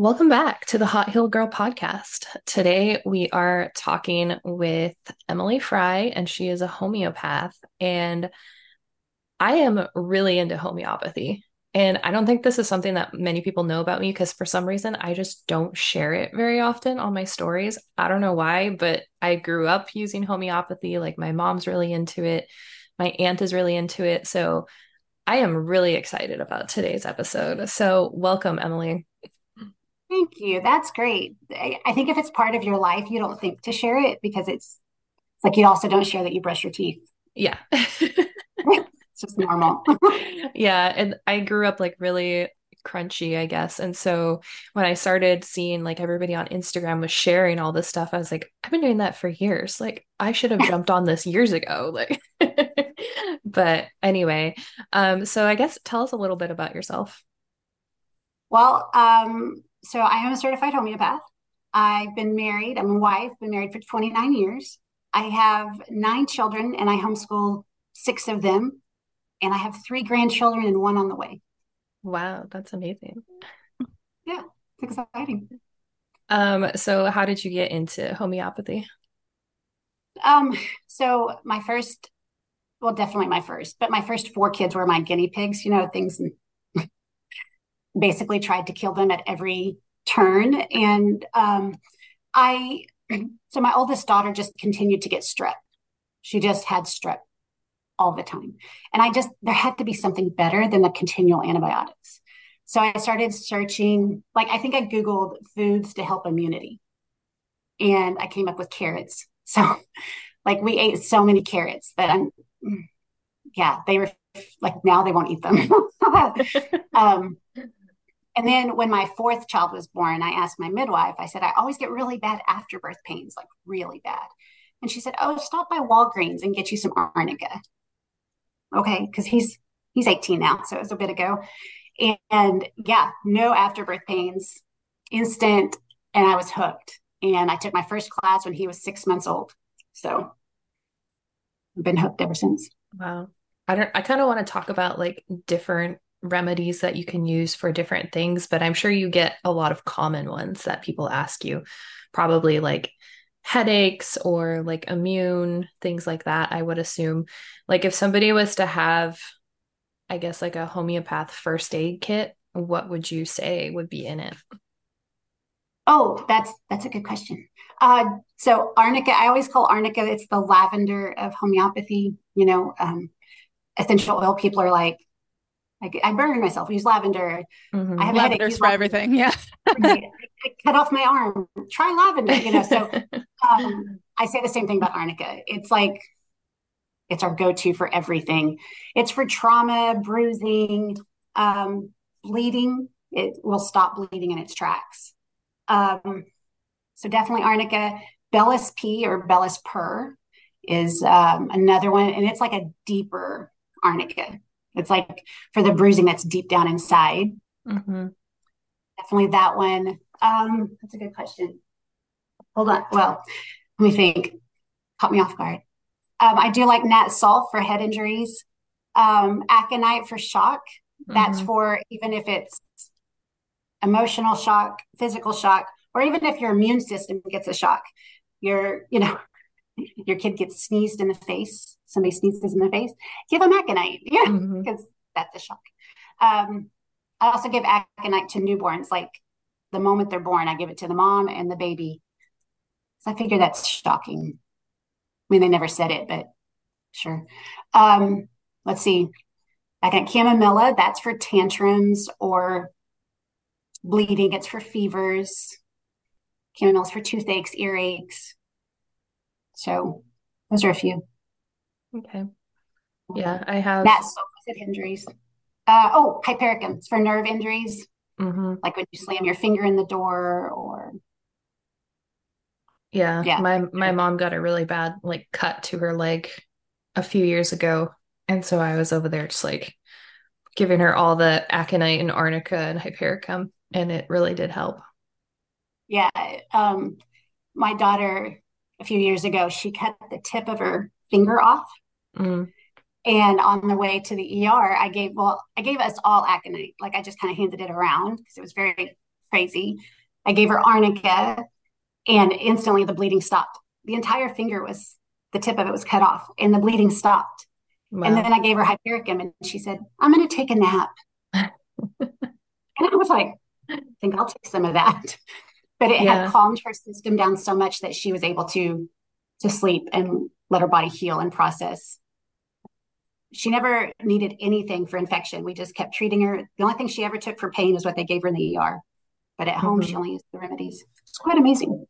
Welcome back to the Hot Healed Girl podcast. Today we are talking with Emily Frye, and she is a homeopath. And I am really into homeopathy. And I don't think this is something that many people know about me because for some reason I just don't share it very often on my stories. I don't know why, but I grew up using homeopathy. Like my mom's really into it, my aunt is really into it. So I am really excited about today's episode. So, welcome, Emily. Thank you. That's great. I think if it's part of your life, you don't think to share it because it's, it's like you also don't share that you brush your teeth. Yeah. it's just normal. yeah. And I grew up like really crunchy, I guess. And so when I started seeing like everybody on Instagram was sharing all this stuff, I was like, I've been doing that for years. Like I should have jumped on this years ago. Like but anyway, um, so I guess tell us a little bit about yourself. Well, um, so I am a certified homeopath. I've been married. I'm a wife, been married for 29 years. I have nine children and I homeschool six of them. And I have three grandchildren and one on the way. Wow, that's amazing. Yeah, it's exciting. Um, so how did you get into homeopathy? Um, so my first, well, definitely my first, but my first four kids were my guinea pigs, you know, things basically tried to kill them at every turn. And um, I, so my oldest daughter just continued to get strep. She just had strep all the time. And I just, there had to be something better than the continual antibiotics. So I started searching, like, I think I Googled foods to help immunity. And I came up with carrots. So, like, we ate so many carrots that I'm, yeah, they were like, now they won't eat them. um, and then when my fourth child was born, I asked my midwife, I said, I always get really bad afterbirth pains, like really bad. And she said, Oh, stop by Walgreens and get you some arnica. Okay, because he's he's 18 now, so it was a bit ago. And, and yeah, no afterbirth pains, instant, and I was hooked. And I took my first class when he was six months old. So I've been hooked ever since. Wow. I don't I kind of want to talk about like different remedies that you can use for different things, but I'm sure you get a lot of common ones that people ask you, probably like headaches or like immune things like that. I would assume, like, if somebody was to have, I guess, like a homeopath first aid kit, what would you say would be in it? Oh, that's that's a good question. Uh, so arnica, I always call arnica. It's the lavender of homeopathy. You know, um, essential oil people are like, I, I burn myself. I use lavender. Mm-hmm. I have lavenders for lavender. everything. Yeah. I, I cut off my arm. Try lavender. You know. So um, I say the same thing about arnica. It's like it's our go-to for everything. It's for trauma, bruising, um, bleeding. It will stop bleeding in its tracks. Um, so definitely arnica. Bellis P or Bellis Per is um, another one, and it's like a deeper arnica. It's like for the bruising that's deep down inside. Mm-hmm. Definitely that one. Um, that's a good question. Hold on. Well, let me think. Caught me off guard. Um, I do like Nat Sulph for head injuries. Um, aconite for shock. Mm-hmm. That's for even if it's emotional shock, physical shock, or even if your immune system gets a shock. Your, you know, your kid gets sneezed in the face somebody sneezes in the face, give them aconite, yeah, because mm-hmm. that's a shock. Um, I also give aconite to newborns, like the moment they're born, I give it to the mom and the baby. So I figure that's shocking. I mean, they never said it, but sure. Um, let's see. I got chamomilla, that's for tantrums or bleeding, it's for fevers. Chamomilla's for toothaches, earaches. So those are a few. Okay. Yeah, I have. That's opposite injuries. Uh, oh, hypericum. It's for nerve injuries, mm-hmm. like when you slam your finger in the door or. Yeah, yeah. My my mom got a really bad like cut to her leg a few years ago, and so I was over there just like giving her all the aconite and arnica and hypericum, and it really did help. Yeah, um, my daughter a few years ago, she cut the tip of her finger off Mm. And on the way to the ER, I gave well, I gave us all aconite. Like I just kind of handed it around because it was very crazy. I gave her arnica and instantly the bleeding stopped. The entire finger was, the tip of it was cut off and the bleeding stopped. Wow. And then I gave her hypericum and she said, I'm going to take a nap. and I was like, I think I'll take some of that. But it yeah. had calmed her system down so much that she was able to to sleep and let her body heal and process. She never needed anything for infection. We just kept treating her. The only thing she ever took for pain is what they gave her in the ER. But at mm-hmm. home, she only used the remedies. It's quite amazing.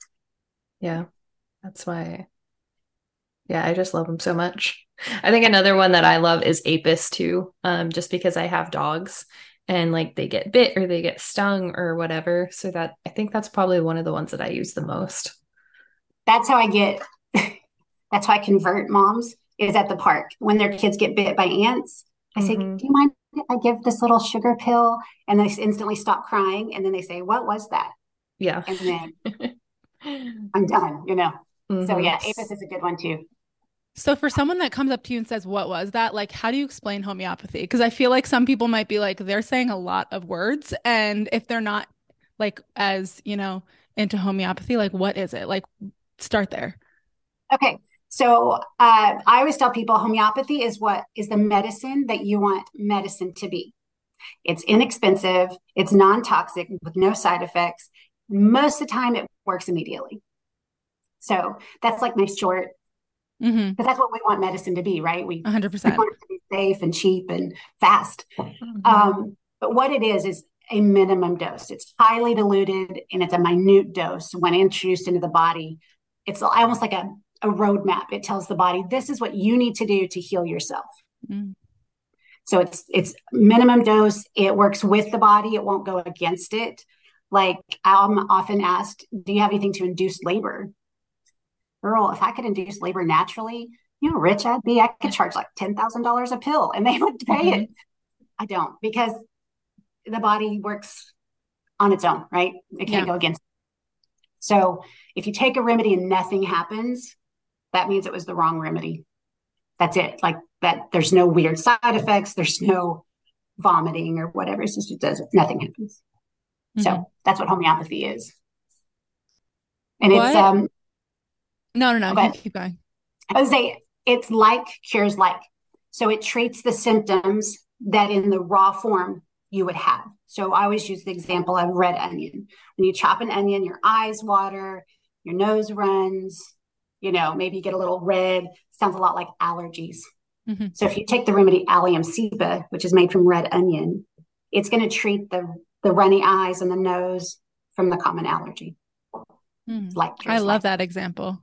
Yeah, that's why. Yeah, I just love them so much. I think another one that I love is Apis too, um, just because I have dogs and like they get bit or they get stung or whatever. So that I think that's probably one of the ones that I use the most. That's how I get. That's how I convert moms is at the park when their kids get bit by ants. I say, mm-hmm. "Do you mind if I give this little sugar pill?" And they instantly stop crying, and then they say, "What was that?" Yeah, and then I'm done. You know. Mm-hmm. So yeah, Apis is a good one too. So for someone that comes up to you and says, "What was that?" Like, how do you explain homeopathy? Because I feel like some people might be like, they're saying a lot of words, and if they're not like as you know into homeopathy, like, what is it? Like, start there. Okay, so uh, I always tell people homeopathy is what is the medicine that you want medicine to be. It's inexpensive, it's non toxic with no side effects. Most of the time, it works immediately. So that's like my short because mm-hmm. that's what we want medicine to be, right? We 100% want it to be safe and cheap and fast. Mm-hmm. Um, but what it is is a minimum dose. It's highly diluted and it's a minute dose when introduced into the body. It's almost like a, a roadmap. It tells the body this is what you need to do to heal yourself. Mm-hmm. So it's it's minimum dose. It works with the body. It won't go against it. Like I'm often asked, do you have anything to induce labor? girl, if I could induce labor naturally, you know, rich I'd be, I could charge like $10,000 a pill and they would pay mm-hmm. it. I don't because the body works on its own, right? It can't yeah. go against. It. So if you take a remedy and nothing happens, that means it was the wrong remedy. That's it. Like that, there's no weird side effects. There's no vomiting or whatever. It's just, it does, nothing happens. Mm-hmm. So that's what homeopathy is. And what? it's, um, no, no, no. But keep going. I would say it's like cures like. So it treats the symptoms that in the raw form you would have. So I always use the example of red onion. When you chop an onion, your eyes water, your nose runs, you know, maybe you get a little red. Sounds a lot like allergies. Mm-hmm. So if you take the remedy Allium cepa, which is made from red onion, it's going to treat the the runny eyes and the nose from the common allergy. Mm. Like I love that example.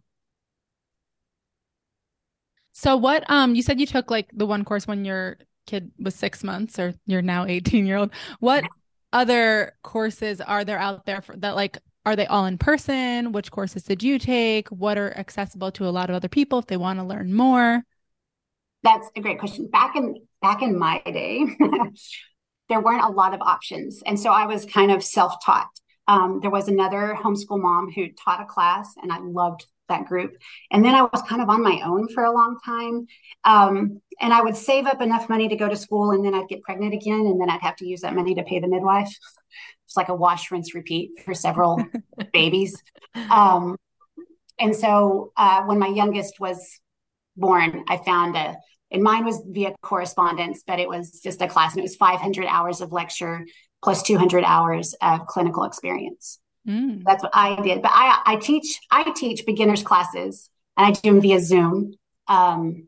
So what um you said you took like the one course when your kid was 6 months or you're now 18 year old. What other courses are there out there for that like are they all in person? Which courses did you take? What are accessible to a lot of other people if they want to learn more? That's a great question. Back in back in my day, there weren't a lot of options. And so I was kind of self-taught. Um, there was another homeschool mom who taught a class and I loved that group. And then I was kind of on my own for a long time. Um, and I would save up enough money to go to school and then I'd get pregnant again. And then I'd have to use that money to pay the midwife. Like a wash, rinse, repeat for several babies. Um, and so uh, when my youngest was born, I found a, and mine was via correspondence, but it was just a class and it was 500 hours of lecture plus 200 hours of clinical experience. Mm. That's what I did. But I, I teach I teach beginners classes and I do them via Zoom. Um,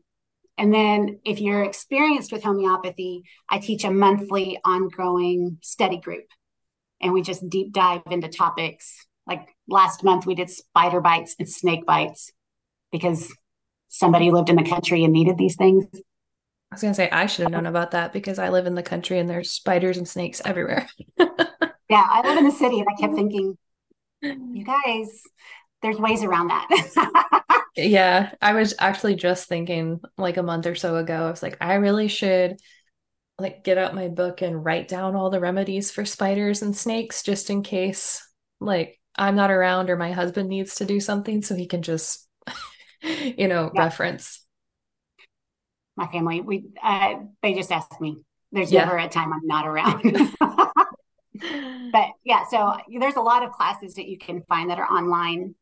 and then if you're experienced with homeopathy, I teach a monthly ongoing study group. And we just deep dive into topics. Like last month, we did spider bites and snake bites because somebody lived in the country and needed these things. I was going to say, I should have known about that because I live in the country and there's spiders and snakes everywhere. yeah, I live in the city and I kept thinking, you guys, there's ways around that. yeah, I was actually just thinking like a month or so ago, I was like, I really should like get out my book and write down all the remedies for spiders and snakes just in case like I'm not around or my husband needs to do something so he can just you know yeah. reference my family we uh, they just ask me there's yeah. never a time I'm not around but yeah, so there's a lot of classes that you can find that are online.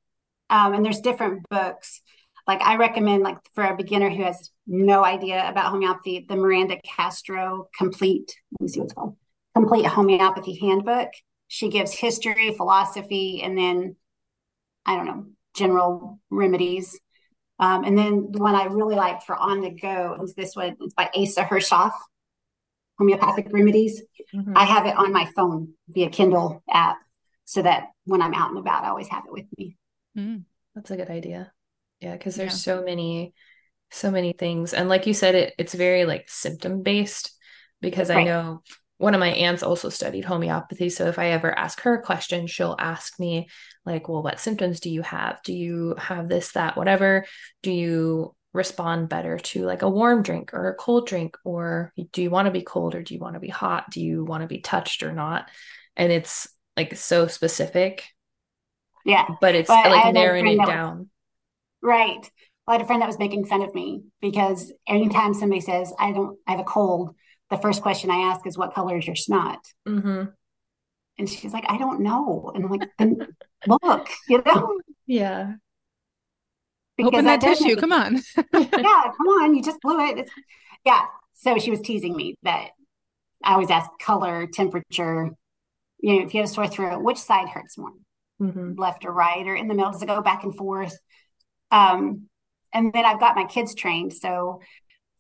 Um, and there's different books. Like I recommend, like for a beginner who has no idea about homeopathy, the Miranda Castro complete, let me see what's called, complete homeopathy handbook. She gives history, philosophy, and then I don't know, general remedies. Um, and then the one I really like for on the go is this one. It's by Asa Hershoff, Homeopathic Remedies. Mm-hmm. I have it on my phone via Kindle app so that when I'm out and about, I always have it with me. Mm, that's a good idea. Yeah, because there's yeah. so many, so many things. And like you said, it it's very like symptom based because right. I know one of my aunts also studied homeopathy. So if I ever ask her a question, she'll ask me, like, well, what symptoms do you have? Do you have this, that, whatever? Do you respond better to like a warm drink or a cold drink? Or do you want to be cold or do you want to be hot? Do you want to be touched or not? And it's like so specific. Yeah. But it's but like narrowing it down. Was, right. I had a friend that was making fun of me because anytime somebody says, I don't, I have a cold, the first question I ask is, "What color is your snot?" Mm-hmm. And she's like, "I don't know." And I'm like, "Then look, you know." Yeah. Because Open that, that tissue. Come on. yeah, come on. You just blew it. It's, yeah. So she was teasing me that I always ask color, temperature. You know, if you have a sore throat, which side hurts more, mm-hmm. left or right, or in the middle? Does it go back and forth? Um, and then I've got my kids trained, so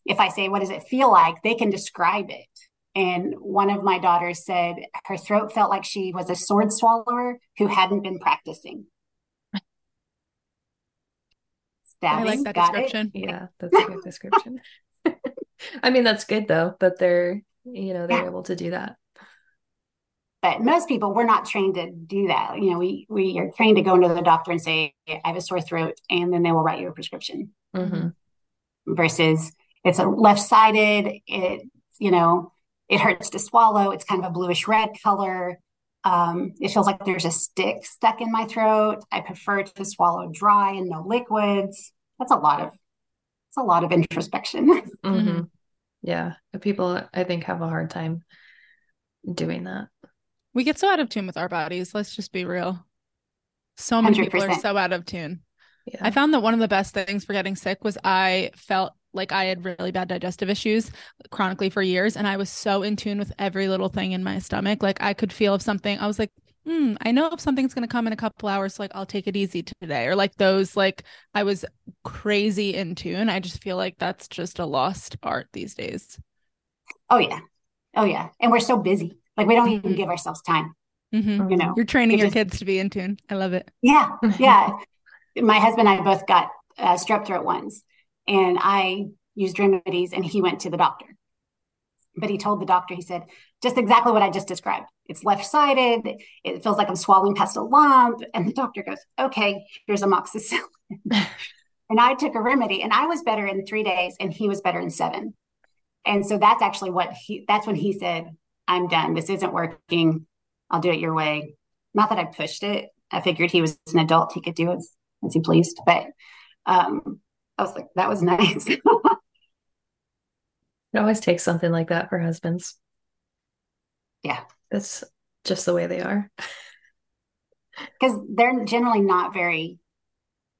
if I say, what does it feel like? They can describe it. And one of my daughters said her throat felt like she was a sword swallower who hadn't been practicing. Stabbing, I like that description. It. Yeah, that's a good description. I mean, that's good though that they're, you know, they're yeah. able to do that. But most people, we're not trained to do that. You know, we we are trained to go into the doctor and say, "I have a sore throat," and then they will write you a prescription. Mm-hmm. Versus it's a left sided. It, you know, it hurts to swallow. It's kind of a bluish red color. Um, it feels like there's a stick stuck in my throat. I prefer to swallow dry and no liquids. That's a lot of, it's a lot of introspection. Mm-hmm. Yeah. People, I think, have a hard time doing that. We get so out of tune with our bodies. Let's just be real. So many 100%. people are so out of tune. Yeah. I found that one of the best things for getting sick was I felt like I had really bad digestive issues chronically for years. And I was so in tune with every little thing in my stomach. Like I could feel if something, I was like, hmm, I know if something's going to come in a couple hours, so like I'll take it easy today. Or like those, like I was crazy in tune. I just feel like that's just a lost art these days. Oh, yeah. Oh, yeah. And we're so busy. Like we don't even mm-hmm. give ourselves time. Mm-hmm. You know, you're training your just, kids to be in tune. I love it. Yeah. Yeah. my husband and I both got uh, strep throat once and I used remedies and he went to the doctor. But he told the doctor, he said, just exactly what I just described. It's left sided. It feels like I'm swallowing past a lump. And the doctor goes, okay, here's amoxicillin. and I took a remedy and I was better in three days and he was better in seven. And so that's actually what he, that's when he said, I'm done. This isn't working. I'll do it your way. Not that I pushed it. I figured he was an adult. He could do as, as he pleased. But um, I was like, that was nice. it always takes something like that for husbands. Yeah. That's just the way they are. Because they're generally not very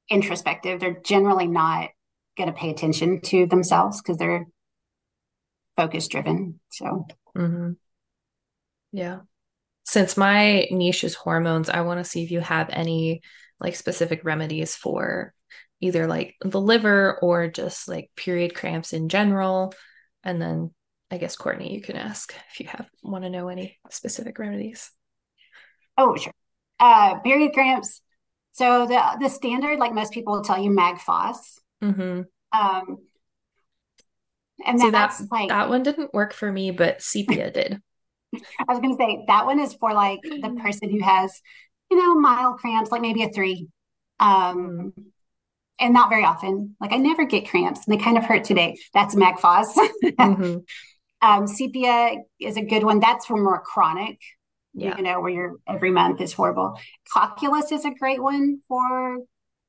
introspective. They're generally not going to pay attention to themselves because they're focus driven. So, mm-hmm. Yeah. Since my niche is hormones, I want to see if you have any like specific remedies for either like the liver or just like period cramps in general. And then I guess Courtney, you can ask if you have want to know any specific remedies. Oh, sure. Uh, period cramps. So the the standard, like most people will tell you, Mag Phos. Mm-hmm. Um, and See, that's that, like that one didn't work for me, but sepia did. I was going to say that one is for like the person who has, you know, mild cramps, like maybe a three. Um, mm and not very often. Like I never get cramps and they kind of hurt today. That's Mag Phos. mm-hmm. um, sepia is a good one. That's for more chronic, yeah. you know, where you're every month is horrible. Cocculus is a great one for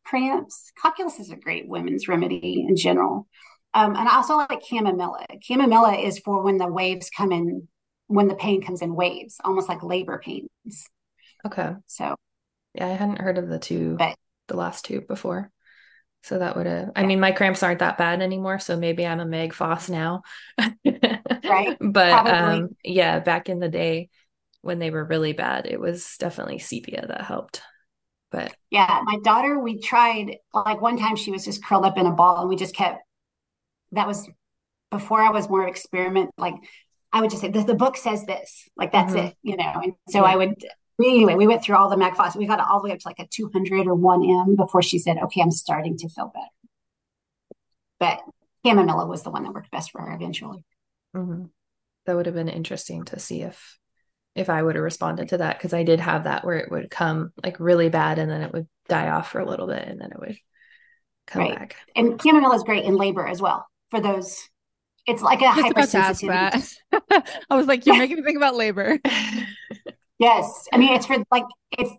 cramps. Cocculus is a great women's remedy in general. Um, and I also like chamomilla. Chamomilla is for when the waves come in when the pain comes in waves, almost like labor pains. Okay. So Yeah, I hadn't heard of the two, But- the last two before. So that would have, I mean, my cramps aren't that bad anymore, so maybe I'm a Mag Phos now. Right, But um yeah, back in the day when they were really bad, it was definitely sepia that helped. But yeah, my daughter, we tried like one time she was just curled up in a ball and we just kept that was before I was more experiment. Like I would just say the, the book says this, like that's Mhm. it, you know. And so Yeah. I would anyway, we went through all the Mag Phos. We got all the way up to like a 200 or 1M before she said, okay, I'm starting to feel better. But chamomilla was the one that worked best for her eventually. mhm. that would have been interesting to see if if I would have responded to that because I did have that where it would come like really bad and then it would die off for a little bit and then it would come Right. back. And chamomilla is great in labor as well for those. It's like a I was about to ask hypersensitivity. I was like, you're making me think about labor. Yes, I mean it's for like it's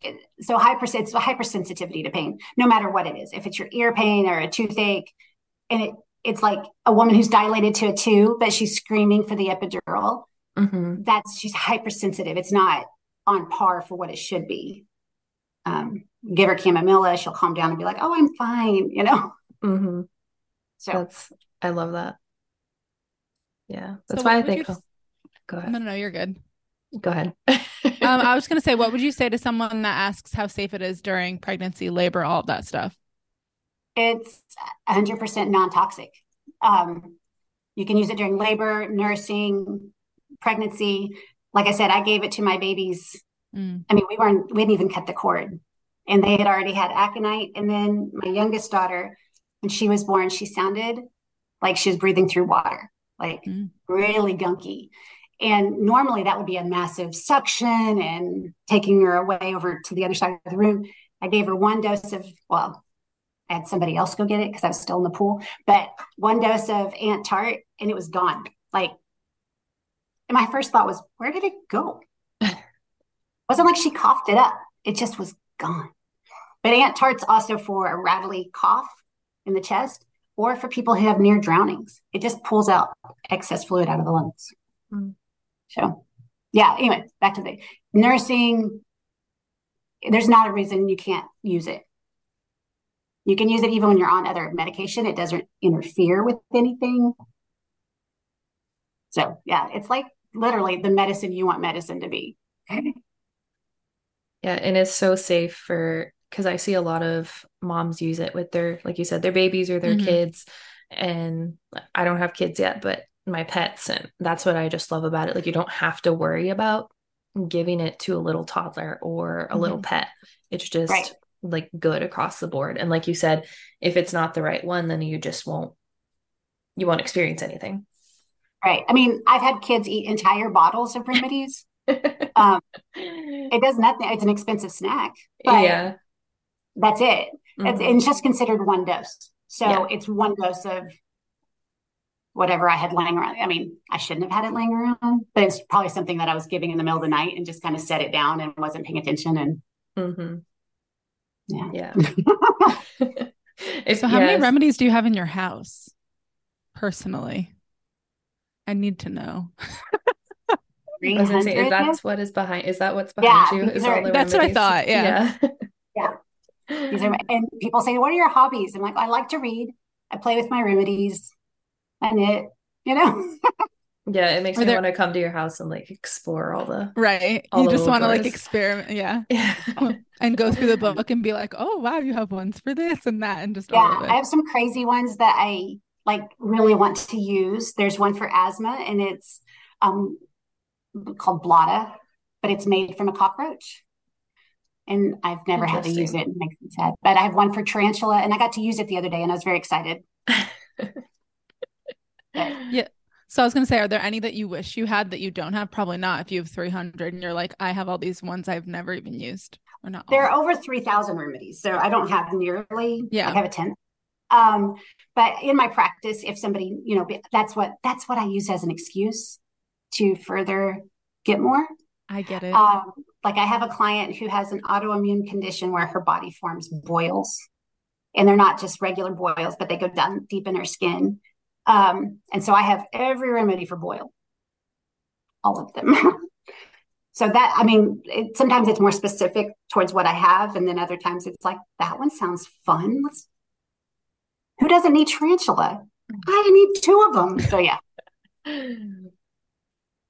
it, so hyper it's hypersensitivity to pain, no matter what it is. If it's your ear pain or a toothache, and it it's like a woman who's dilated to a two, but she's screaming for the epidural. Mhm. That's she's hypersensitive. It's not on par for what it should be. Um, give her chamomilla, she'll calm down and be like, "Oh, I'm fine," you know. Mhm. So That's I love that. Yeah, that's So why I think. you- oh, go No, ahead. no, no, you're good. Go ahead. Um, I was gonna say, what would you say to someone that asks how safe it is during pregnancy, labor, all of that stuff? it's 100% non-toxic. Um, you can use it during labor, nursing, pregnancy. Like I said, I gave it to my babies. Mm. I mean, we weren't, we didn't even cut the cord. And they had already had aconite. And then my youngest daughter, when she was born, she sounded like she was breathing through water, like Mm. really gunky. And normally that would be a massive suction and taking her away over to the other side of the room. I gave her one dose of, well, I had somebody else go get it because I was still in the pool, but one dose of Ant Tart and it was gone. Like, and my first thought was, where did it go? Wasn't like she coughed it up, it just was gone. But Ant Tart's also for a rattly cough in the chest or for people who have near drownings. It just pulls out excess fluid out of the lungs. Mm. So, yeah, anyway, back to the nursing. There's not a reason you can't use it. You can use it even when you're on other medication. It doesn't interfere with anything. So, yeah, it's like literally the medicine you want medicine to be. Okay. Yeah, and it's so safe for because I see a lot of moms use it with their, like you said, their babies or their Mhm. kids. And I don't have kids yet, but my pets, and that's what I just love about it. Like you don't have to worry about giving it to a little toddler or a little pet. It's just Right. like good across the board. And like you said, if it's not the right one, then you just won't you won't experience anything. Right. I mean, I've had kids eat entire bottles of remedies. Um, it does nothing. It's an expensive snack, but yeah. That's it. It's, Mhm. and it's just considered one dose. So Yeah. it's one dose of whatever I had laying around. I mean, I shouldn't have had it laying around, but it's probably something that I was giving in the middle of the night and just kind of set it down and wasn't paying attention. And mm-hmm. yeah. Yeah. So, how many remedies do you have in your house personally? I need to know. I was gonna say, is 300? that's what is behind? Is that what's Yeah, behind you? Is are- all the That's what I remedies? thought, yeah. Yeah. These are, and people say, "What are your hobbies?" I'm like, "I like to read. I play with my remedies. I knit. You know." Yeah, it makes Are me there- want to come to your house and like explore all the. Right. All you the just want to like experiment. Yeah. Yeah. And go through the book and be like, oh, wow, you have ones for this and that and just all Yeah, of I have some crazy ones that I like really want to use. There's one for asthma, and it's um called Blatta, but it's made from a cockroach. And I've never had to use it. It makes me sad. But I have one for tarantula, and I got to use it the other day, and I was very excited. yeah. So I was going to say, are there any that you wish you had that you don't have? Probably not. If you have 300 and you're like, I have all these ones I've never even used or not. there all. are over 3,000 remedies, so I don't have nearly, Yeah. I have a tenth. Um, but in my practice, if somebody, you know, that's what that's what I use as an excuse to further get more. I get it. Um, like I have a client who has an autoimmune condition where her body forms boils, and they're not just regular boils, but they go down deep in her skin. Um, and so I have every remedy for boil, all of them. so that I mean, it, sometimes it's more specific towards what I have, and then other times it's like that one sounds fun. Let's. Who doesn't need tarantula? I need two of them. So yeah.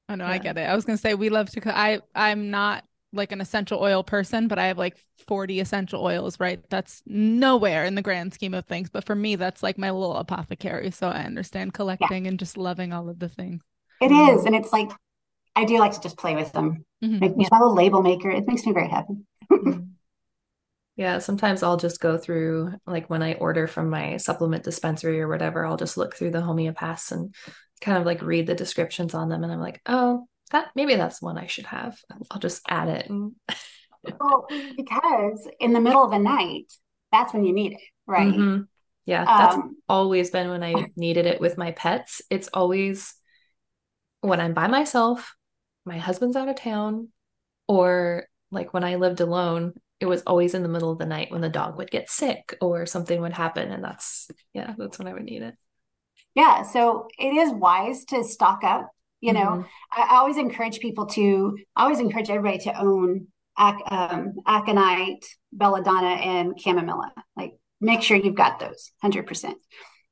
Oh no, yeah. I get it. I was gonna say we love to. I I'm not like an essential oil person, but I have like 40 essential oils, right? That's nowhere in the grand scheme of things. But for me, that's like my little apothecary. So I understand collecting yeah. and just loving all of the things. It is. And it's like, I do like to just play with them. Mm-hmm. Make me a label maker. It makes me very happy. Mm-hmm. yeah. Sometimes I'll just go through, like when I order from my supplement dispensary or whatever, I'll just look through the homeopaths and kind of like read the descriptions on them. And I'm like, oh, that maybe that's one I should have. I'll just add it. And... well, because in the middle of the night, that's when you need it, right? Mm-hmm. Yeah, that's um, always been when I needed it with my pets. It's always when I'm by myself, my husband's out of town, or like when I lived alone, it was always in the middle of the night when the dog would get sick or something would happen. And that's, yeah, that's when I would need it. Yeah. So it is wise to stock up you know, mm-hmm. I, I, always encourage people to, I always encourage everybody to own ac- um, aconite, belladonna, and chamomilla. Like, make sure you've got those 100%.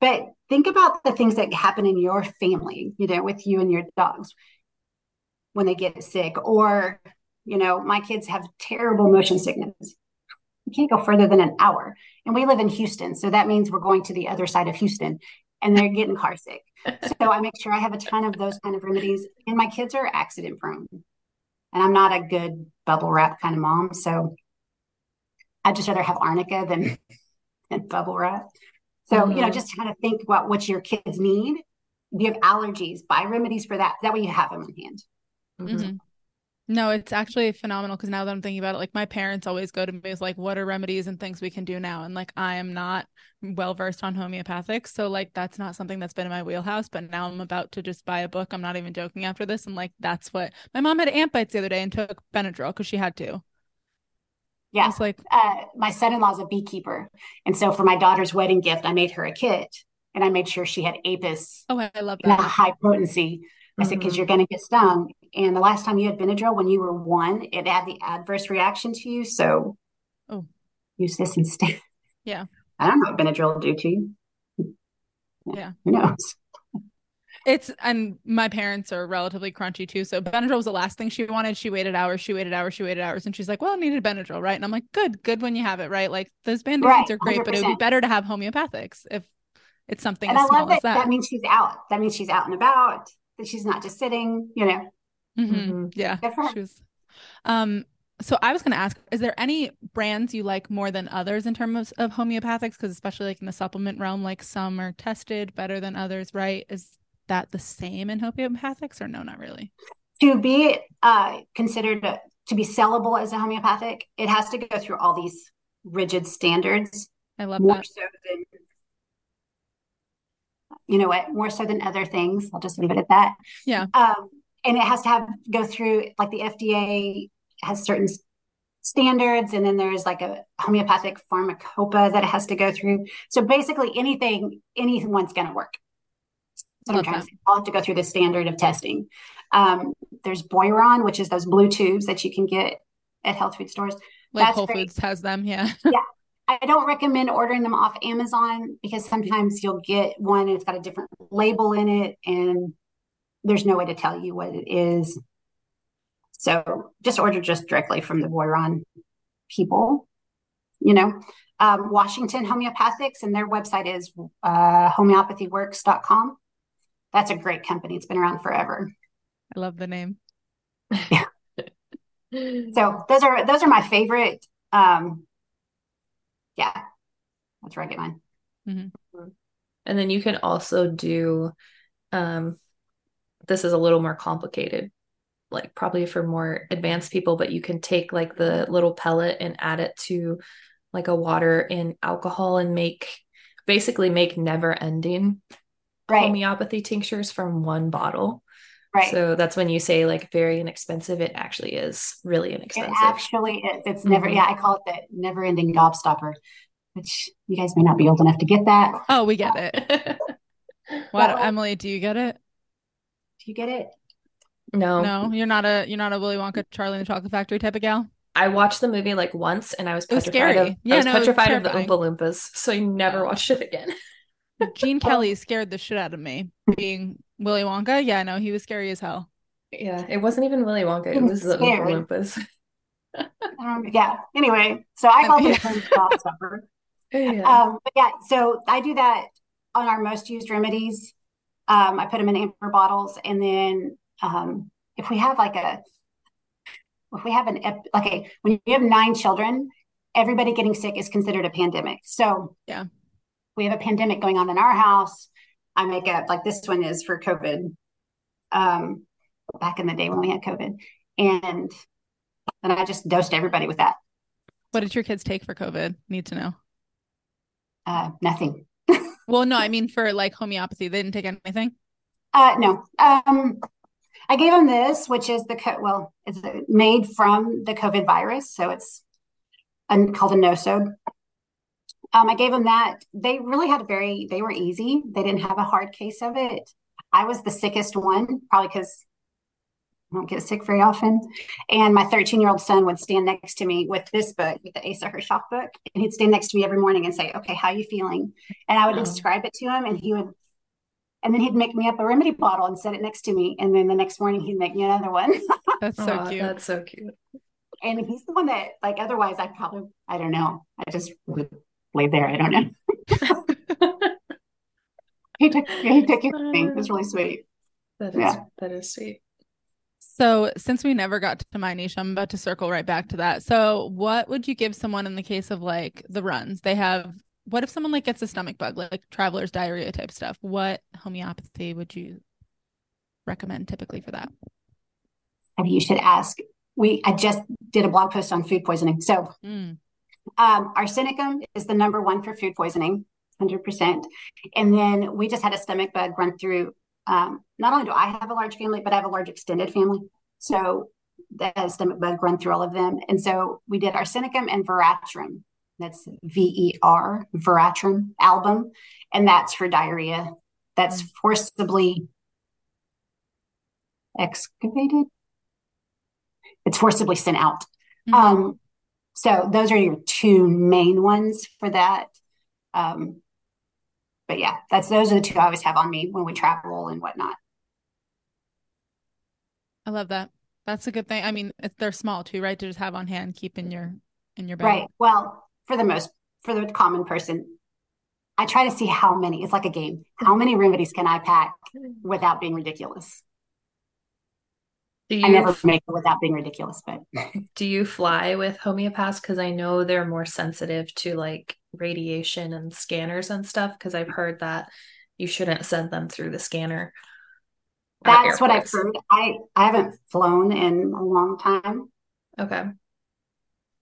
But think about the things that happen in your family, you know, with you and your dogs when they get sick. Or, you know, my kids have terrible motion sickness. You can't go further than an hour. And we live in Houston. So that means we're going to the other side of Houston and they're getting car sick. So I make sure I have a ton of those kind of remedies. And my kids are accident prone. And I'm not a good bubble wrap kind of mom. So I'd just rather have arnica than, than bubble wrap. So, mm-hmm. you know, mm-hmm. just kind of think about what your kids need. If you have allergies, buy remedies for that. That way you have them in hand. Mm-hmm. Mm-hmm. No, it's actually phenomenal because now that I'm thinking about it, like my parents always go to me with like, what are remedies and things we can do now? And like I am not well versed on homeopathic. So like that's not something that's been in my wheelhouse. But now I'm about to just buy a book. I'm not even joking after this. And like that's what my mom had ant bites the other day and took Benadryl because she had to. Yeah. It's like uh, my son-in-law's a beekeeper. And so for my daughter's wedding gift, I made her a kit and I made sure she had apis. Oh, I love that. high potency. I mm-hmm. said, because you're going to get stung. And the last time you had Benadryl, when you were one, it had the adverse reaction to you. So oh. use this instead. Yeah. I don't know what Benadryl will do to you. Yeah. Who knows? It's and my parents are relatively crunchy too. So Benadryl was the last thing she wanted. She waited hours, she waited hours, she waited hours, and she's like, "Well, I needed Benadryl, right?" And I'm like, "Good, good when you have it, right? Like those band aids right, are great, 100%. but it would be better to have homeopathics if it's something." And I love that, that. That means she's out. That means she's out and about. That she's not just sitting. You know. Mm-hmm. Mm-hmm. Yeah. Um, so I was going to ask, is there any brands you like more than others in terms of, of homeopathics? Because especially like in the supplement realm, like some are tested better than others, right? Is that the same in homeopathics or no, not really? To be uh, considered a, to be sellable as a homeopathic, it has to go through all these rigid standards. I love more that. so than you know what, more so than other things. I'll just leave it at that. Yeah. Um, and it has to have go through like the FDA has certain standards and then there's like a homeopathic pharmacopoeia that it has to go through. So basically anything anyone's going to work. So I'm trying to say. I'll have to go through the standard of testing. Um, there's Boiron, which is those blue tubes that you can get at health food stores. Like That's Whole great. Foods has them, yeah. yeah. I don't recommend ordering them off Amazon because sometimes you'll get one and it's got a different label in it and there's no way to tell you what it is. So just order just directly from the Boiron people, you know. Um, Washington Homeopathics and their website is uh, homeopathyworks.com. That's a great company. It's been around forever. I love the name. Yeah. so those are those are my favorite. Um, yeah, that's where I get mine. Mm-hmm. And then you can also do um, this is a little more complicated like probably for more advanced people but you can take like the little pellet and add it to like a water and alcohol and make basically make never ending right. homeopathy tinctures from one bottle. Right. So that's when you say like very inexpensive. It actually is really inexpensive. It actually is. It's mm-hmm. never yeah i call it the never ending gobstopper which you guys may not be old enough to get that. Oh we get it. What emily do you get it you get it? No. No, you're not a you're not a Willy Wonka Charlie and the Chocolate Factory type of gal. I watched the movie like once and I was It was scary. of Yeah, I was no, it was petrified of the terrifying. Oompa Loompas, so I never watched it again. Gene Kelly scared the shit out of me. Being Willy Wonka, yeah, no, he was scary as hell. Yeah, it wasn't even Willy Wonka, it I'm was the scared. Oompa Loompas. Um, yeah. Anyway, so I call Yeah. it home stop supper. Yeah. Um, but yeah, so I do that on our most used remedies. Um, I put them in amber bottles, and then um, if we have like a, if we have an ep- like a when you have nine children, everybody getting sick is considered a pandemic. So Yeah. we have a pandemic going on in our house. I make up like this one is for COVID. Um, back in the day when we had COVID, and then I just dosed everybody with that. What did your kids take for COVID? Need to know. Uh, nothing. Well, no, I mean for like homeopathy, they didn't take anything. Uh, no. Um, I gave them this, which is the co- well, it's made from the COVID virus, so it's un- called a nosode. Um, I gave them that. They really had a very. They were easy. They didn't have a hard case of it. I was the sickest one, probably because I don't get sick very often. And my 13 year old son would stand next to me with this book, with the Asa Hershoff book, and he'd stand next to me every morning and say, "Okay, how you feeling?" And I would Oh. describe it to him, and he would and then he'd make me up a remedy bottle and set it next to me. And then the next morning he'd make me another one. That's so Aw, cute. That's so cute. and he's the one that, like, otherwise I probably, I don't know. I just would lay there. I don't know. he took, he took everything. It was really sweet. That is Yeah. that is sweet. So, since we never got to my niche, I'm about to circle right back to that. So, what would you give someone in the case of like the runs? They have, what if someone like gets a stomach bug, like traveler's diarrhea type stuff? What homeopathy would you recommend typically for that? And you should ask. We, I just did a blog post on food poisoning. So, Mm, um, arsenicum is the number one for food poisoning, 100%. And then we just had a stomach bug run through. Um, not only do I have a large family, but I have a large extended family. So the stomach bug run through all of them. And so we did arsenicum and veratrum. That's V E R, veratrum album. And that's for diarrhea. That's forcibly excavated. It's forcibly sent out. mhm. Um, so those are your two main ones for that. Um, but yeah, that's those are the two I always have on me when we travel and whatnot. I love that. That's a good thing. I mean, they're small too, right? To just have on hand, keep in your in your bag. Right. Well, for the most for the common person, I try to see how many. It's like a game. How many remedies can I pack without being ridiculous? Do I you never make it without being ridiculous, but do you fly with homeopaths? Because I know they're more sensitive to like radiation and scanners and stuff. Because I've heard that you shouldn't send them through the scanner. that's what I've heard. I I haven't flown in a long time. Okay.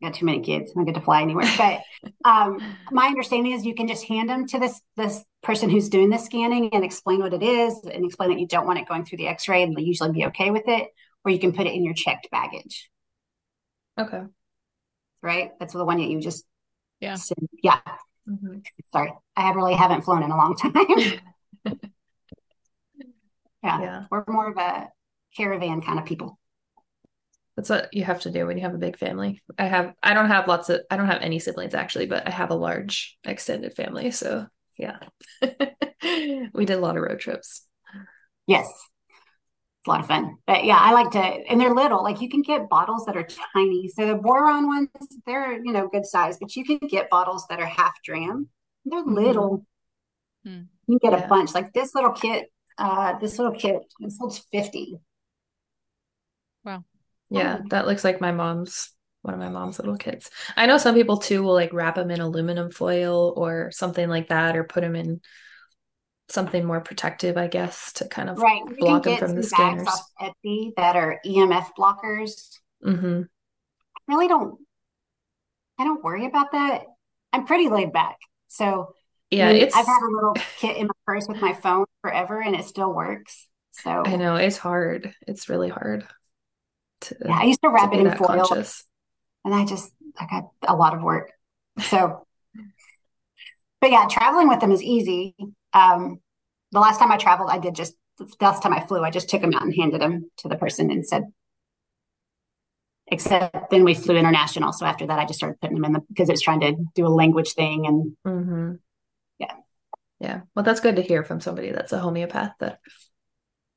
got too many kids. I don't get to fly anywhere. But um, my understanding is you can just hand them to this this person who's doing the scanning and explain what it is and explain that you don't want it going through the X-ray and they'll usually be okay with it. Or you can put it in your checked baggage, Okay. right? That's the one that you just Yeah. send- yeah. Mhm. Sorry, I have really haven't flown in a long time. yeah. Yeah. we're more of a caravan kind of people. That's what you have to do when you have a big family. I have I don't have lots of I don't have any siblings actually, but I have a large extended family. So yeah. We did a lot of road trips. Yes. It's a lot of fun. But yeah, I like to, and they're little. Like you can get bottles that are tiny. So the Boiron ones, they're, you know, good size, but you can get bottles that are half dram. They're Mhm. little. Hmm. You can get Yeah. a bunch. Like this little kit, uh, this little kit, this holds 50. Wow. Yeah, Oh. that looks like my mom's one of my mom's little kits. I know some people too will like wrap them in aluminum foil or something like that, or put them in something more protective, I guess, to kind of Right. You block them from the scanners. off Etsy that are EMF blockers. hmm Really don't, I don't worry about that. I'm pretty laid back. So Yeah, I mean, it's I've had a little kit in my purse with my phone forever and it still works. So I know it's hard. It's really hard to, yeah, I used to to wrap be it in foil conscious. and I just I got a lot of work. So but yeah, traveling with them is easy. Um the last time I traveled, I did just the last time I flew, I just took them out and handed them to the person and said, except then we flew international. So after that, I just started putting them in the, because it was trying to do a language thing. And Mm-hmm. Yeah. Yeah. Well, that's good to hear from somebody that's a homeopath that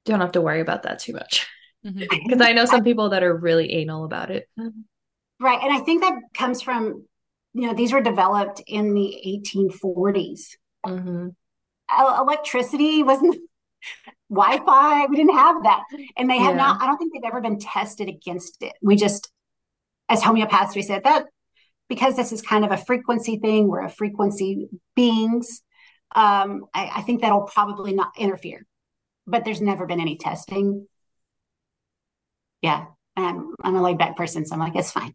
you don't have to worry about that too much. Because I know some people that are really anal about it. right. And I think that comes from, you know, these were developed in the 1840s. Mm-hmm. El- electricity wasn't Wi-Fi. We didn't have that, and they have Yeah. not. I don't think they've ever been tested against it. We just, as homeopaths, we said that because this is kind of a frequency thing. We're a frequency beings. Um, I, I think that'll probably not interfere, but there's never been any testing. Yeah, and I'm a laid back person, so I'm like, it's fine.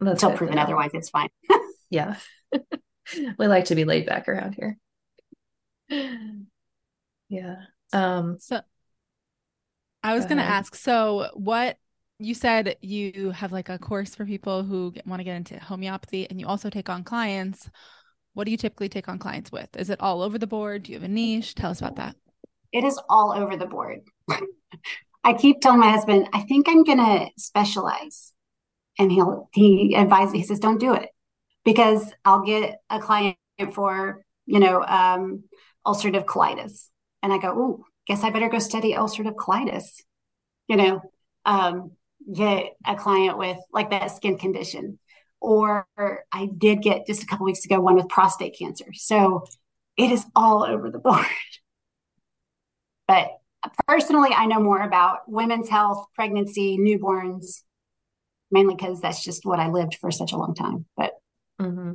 That's Until proven otherwise, it's fine. Yeah. we like to be laid back around here. Yeah. Um, So I was Go going to ahead. ask, so what you said you have like a course for people who want to get into homeopathy and you also take on clients. What do you typically take on clients with? Is it all over the board? Do you have a niche? Tell us about that. It is all over the board. I keep telling my husband, I think I'm gonna specialize. And he'll he advises he says, Don't do it. Because I'll get a client for, you know, um, ulcerative colitis. And I go, Ooh, guess I better go study ulcerative colitis. You know, um, get a client with like that skin condition. Or I did get just a couple weeks ago one with prostate cancer. So it is all over the board. But personally, I know more about women's health, pregnancy, newborns, mainly because that's just what I lived for such a long time. But mhm.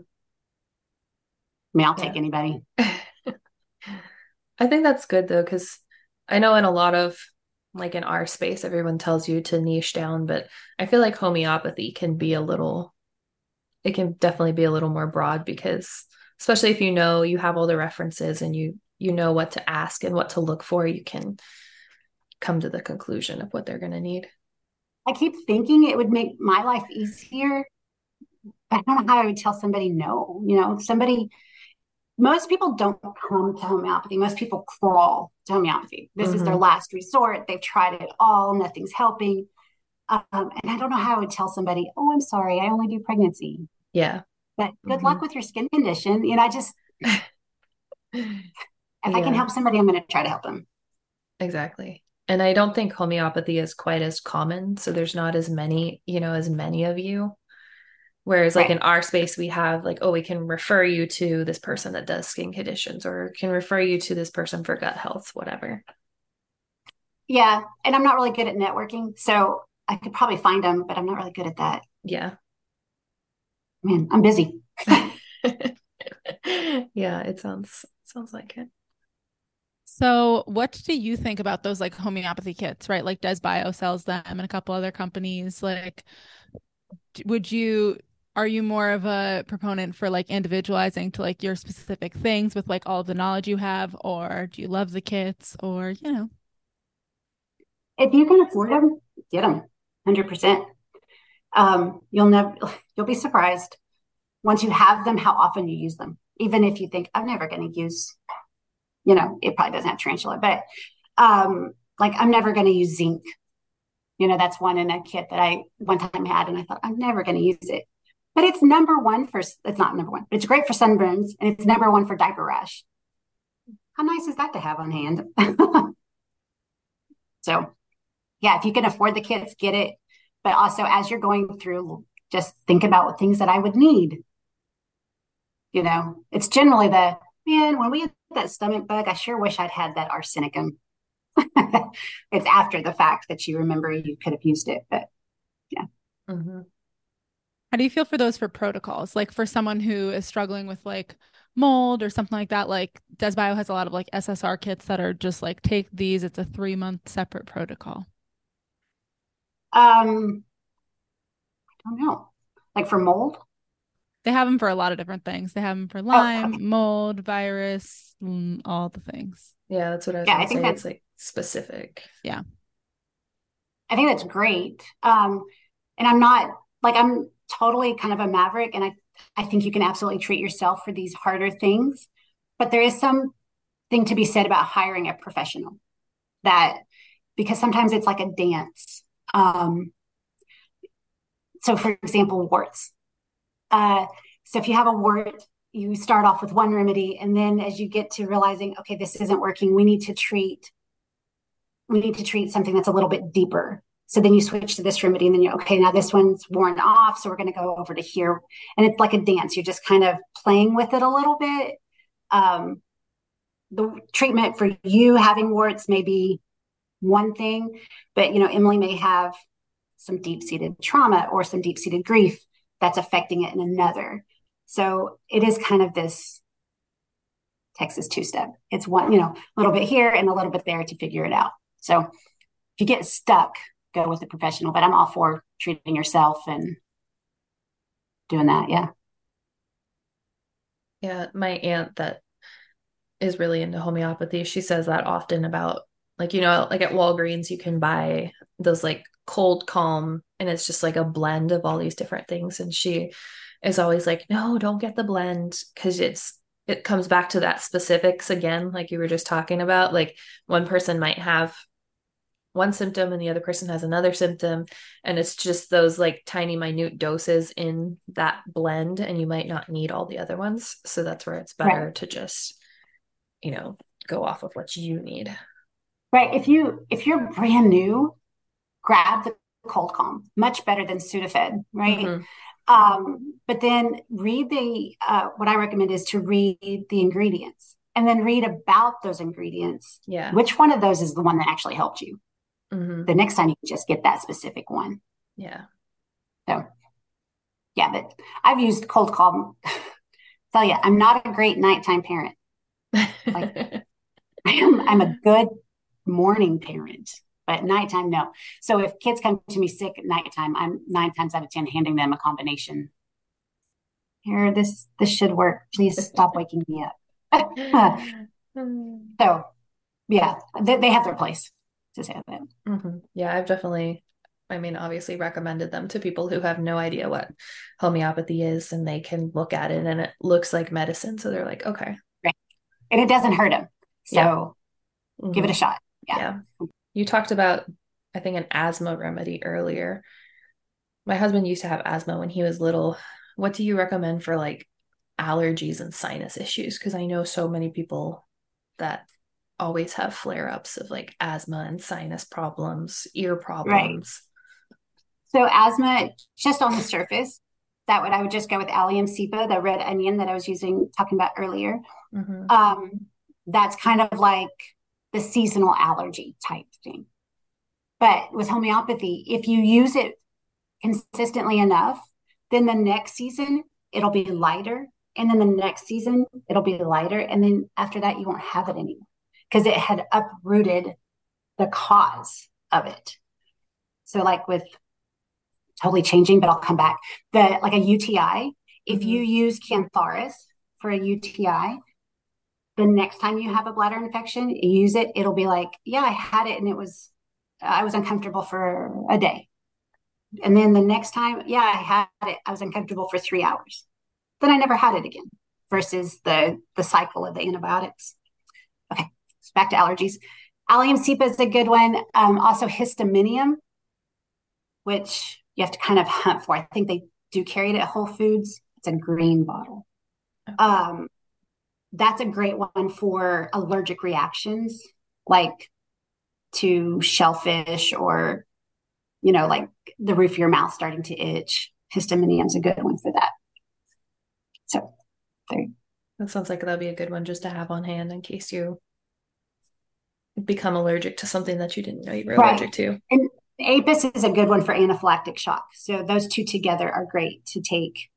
I mean, I'll Yeah. take anybody. I think that's good though, because I know in a lot of like in our space, everyone tells you to niche down, but I feel like homeopathy can be a little, it can definitely be a little more broad because especially if you know you have all the references and you you know what to ask and what to look for, you can come to the conclusion of what they're going to need. I keep thinking it would make my life easier, I don't know how I would tell somebody no. You know, somebody, most people don't come to homeopathy. Most people crawl to homeopathy. This is their Mhm. last resort. They've tried it all, nothing's helping. Um, and I don't know how I would tell somebody, oh, I'm sorry, I only do pregnancy. Yeah. But good Mhm. luck with your skin condition. You know, I just, if I can help somebody, I'm going to try to help them. Exactly. And I don't think homeopathy is quite as common. So there's not as many, you know, as many of you. Whereas, like in our space, we have like, oh, we can refer you to this person that does skin conditions or can refer you to this person for gut health, whatever. Yeah. And I'm not really good at networking. So I could probably find them, but I'm not really good at that. Yeah. Man, I'm busy. yeah, it sounds sounds like it. So, what do you think about those like homeopathy kits, right? Like DesBio sells them and a couple other companies. Like, would you, are you more of a proponent for like individualizing to like your specific things with like all of the knowledge you have, or do you love the kits, or you know? If you can afford them, get them 100%. Um, you'll never, you'll be surprised once you have them, how often you use them. Even if you think, I'm never going to use, you know, it probably doesn't have tarantula, but um, like I'm never going to use zinc. You know, that's one in a kit that I one time had, and I thought, I'm never going to use it. But it's number one for, it's not number one, but it's great for sunburns and it's number one for diaper rash. How nice is that to have on hand? so, yeah, if you can afford the kits, get it. But also, as you're going through, just think about what things that I would need. You know, it's generally the man, when we had that stomach bug, I sure wish I'd had that arsenicum. it's after the fact that you remember you could have used it. But hmm How do you feel for those for protocols? Like for someone who is struggling with like mold or something like that, like DesBio has a lot of like SSR kits that are just like take these, it's a three month separate protocol. um, I don't know. Like for mold, They have them for a lot of different things. They have them for Lyme, mold, virus, mm, all the things. Yeah, that's what I was Yeah, I think say. that's- It's like specific. Yeah. I think that's great. Um, and I'm not like I'm totally kind of a maverick, and I I think you can absolutely treat yourself for these harder things, but there is something to be said about hiring a professional. that because sometimes it's like a dance. Um, so, for example, warts. Uh, so, if you have a wart, you start off with one remedy, and then as you get to realizing, okay, this isn't working, we need to treat. We need to treat something that's a little bit deeper. So then you switch to this remedy, and then you're okay. Now this one's worn off, so we're going to go over to here, and it's like a dance. You're just kind of playing with it a little bit. Um, the treatment for you having warts may be one thing, but you know, Emily may have some deep-seated trauma or some deep-seated grief that's affecting it in another. So it is kind of this Texas two-step. It's one, you know, a little bit here and a little bit there to figure it out. So if you get stuck, go with a professional, but I'm all for treating yourself and doing that. Yeah. Yeah. My aunt that is really into homeopathy, she says that often about like, you know, like at Walgreens, you can buy those like ColdCalm and it's just like a blend of all these different things. And she is always like, no, don't get the blend because it's, it comes back to that specifics again, like you were just talking about. Like one person might have one symptom and the other person has another symptom. And it's just those like tiny minute doses in that blend and you might not need all the other ones. So that's where it's better right. to just you know go off of what you need. Right. If you if you're brand new grab the ColdCalm. Much better than sudafed right? Mm-hmm. um, but then read the uh, what i recommend is to read the ingredients and then read about those ingredients. Yeah. Which one of those is the one that actually helped you Mm-hmm. The next time you just get that specific one. Yeah. So, yeah, but I've used ColdCalm. Tell you, I'm not a great nighttime parent. Like, I am, I'm a good morning parent, but nighttime, no. So if kids come to me sick at nighttime, I'm nine times out of 10 handing them a combination. Here, this, this should work. Please stop waking me up. so yeah, they, they have their place to say that. Mm-hmm. Yeah, I've definitely, I mean, obviously recommended them to people who have no idea what homeopathy is and they can look at it and it looks like medicine. So they're like, okay. Right. And it doesn't hurt them. So yeah. mm-hmm. give it a mm-hmm. shot. Yeah. yeah. You talked about, I think, an asthma remedy earlier. My husband used to have asthma when he was little. What do you recommend for like allergies and sinus issues? Because I know so many people that always have flare ups of like asthma and sinus problems, ear problems. Right. So, asthma, just on the surface, that would I would just go with Allium cepa, the red onion that I was using, talking about earlier. Mm-hmm. Um, that's kind of like the seasonal allergy type thing. But with homeopathy, if you use it consistently enough, then the next season it'll be lighter. And then the next season it'll be lighter. And then after that, you won't have it anymore because it had uprooted the cause of it. So, like with totally changing, but I'll come back. The like a UTI, if you mm-hmm. use Cantharis for a UTI, the next time you have a bladder infection, you use it, it'll be like, yeah, I had it and it was, I was uncomfortable for a day. And then the next time, yeah, I had it, I was uncomfortable for three hours. Then I never had it again versus the the cycle of the antibiotics. Okay back to allergies. Allium cepa is a good one. Um, also histaminium, which you have to kind of hunt for. I think they do carry it at Whole Foods. It's a green bottle. Um, that's a great one for allergic reactions, like to shellfish or, you know, like the roof of your mouth starting to itch. Histaminium is a good one for that. So, there. That sounds like that'd be a good one just to have on hand in case you become allergic to something that you didn't know you were right. allergic to. And Apis is a good one for anaphylactic shock. So those two together are great to take,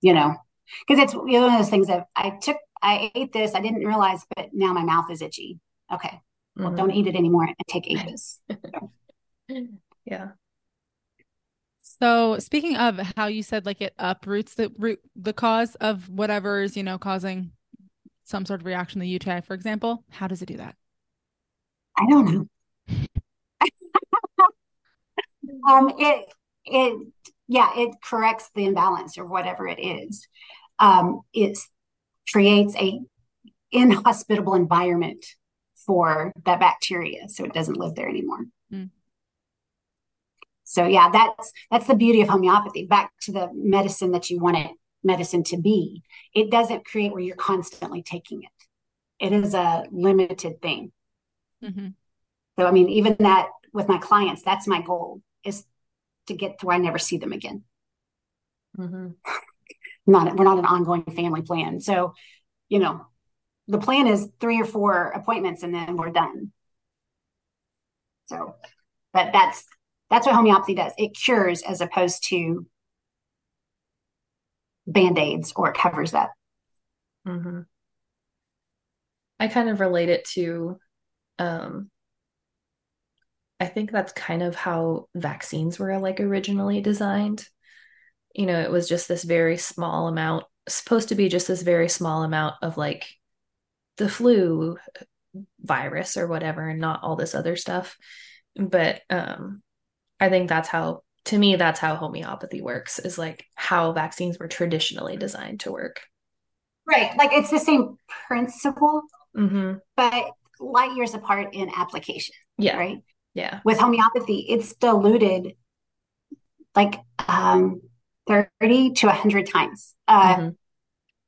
you know, because it's one of those things that I took, I ate this, I didn't realize, but now my mouth is itchy. Okay. Well, mm-hmm. don't eat it anymore and take Apis. yeah. So speaking of how you said like it uproots the root the cause of whatever is, you know, causing some sort of reaction to the UTI, for example, how does it do that? I don't know. um, it it yeah, it corrects the imbalance or whatever it is. Um, it creates a inhospitable environment for that bacteria so it doesn't live there anymore. Mm. So yeah, that's that's the beauty of homeopathy. Back to the medicine that you want it medicine to be. It doesn't create where you're constantly taking it. It is a limited thing. Mm-hmm. So I mean, even that with my clients, that's my goal is to get to where I never see them again. Mm-hmm. Not we're not an ongoing family plan. So, you know, the plan is three or four appointments and then we're done. So, but that's that's what homeopathy does. It cures as opposed to band-aids or covers up. Mm-hmm. I kind of relate it to um I think that's kind of how vaccines were like originally designed. You know, it was just this very small amount, supposed to be just this very small amount of like the flu virus or whatever, and not all this other stuff. But um, I think that's how, to me, that's how homeopathy works is like how vaccines were traditionally designed to work. Right. Like it's the same principle, mm-hmm. but light years apart in application. Yeah. Right. Yeah. With homeopathy, it's diluted like um, 30 to 100 times. Uh, mm-hmm.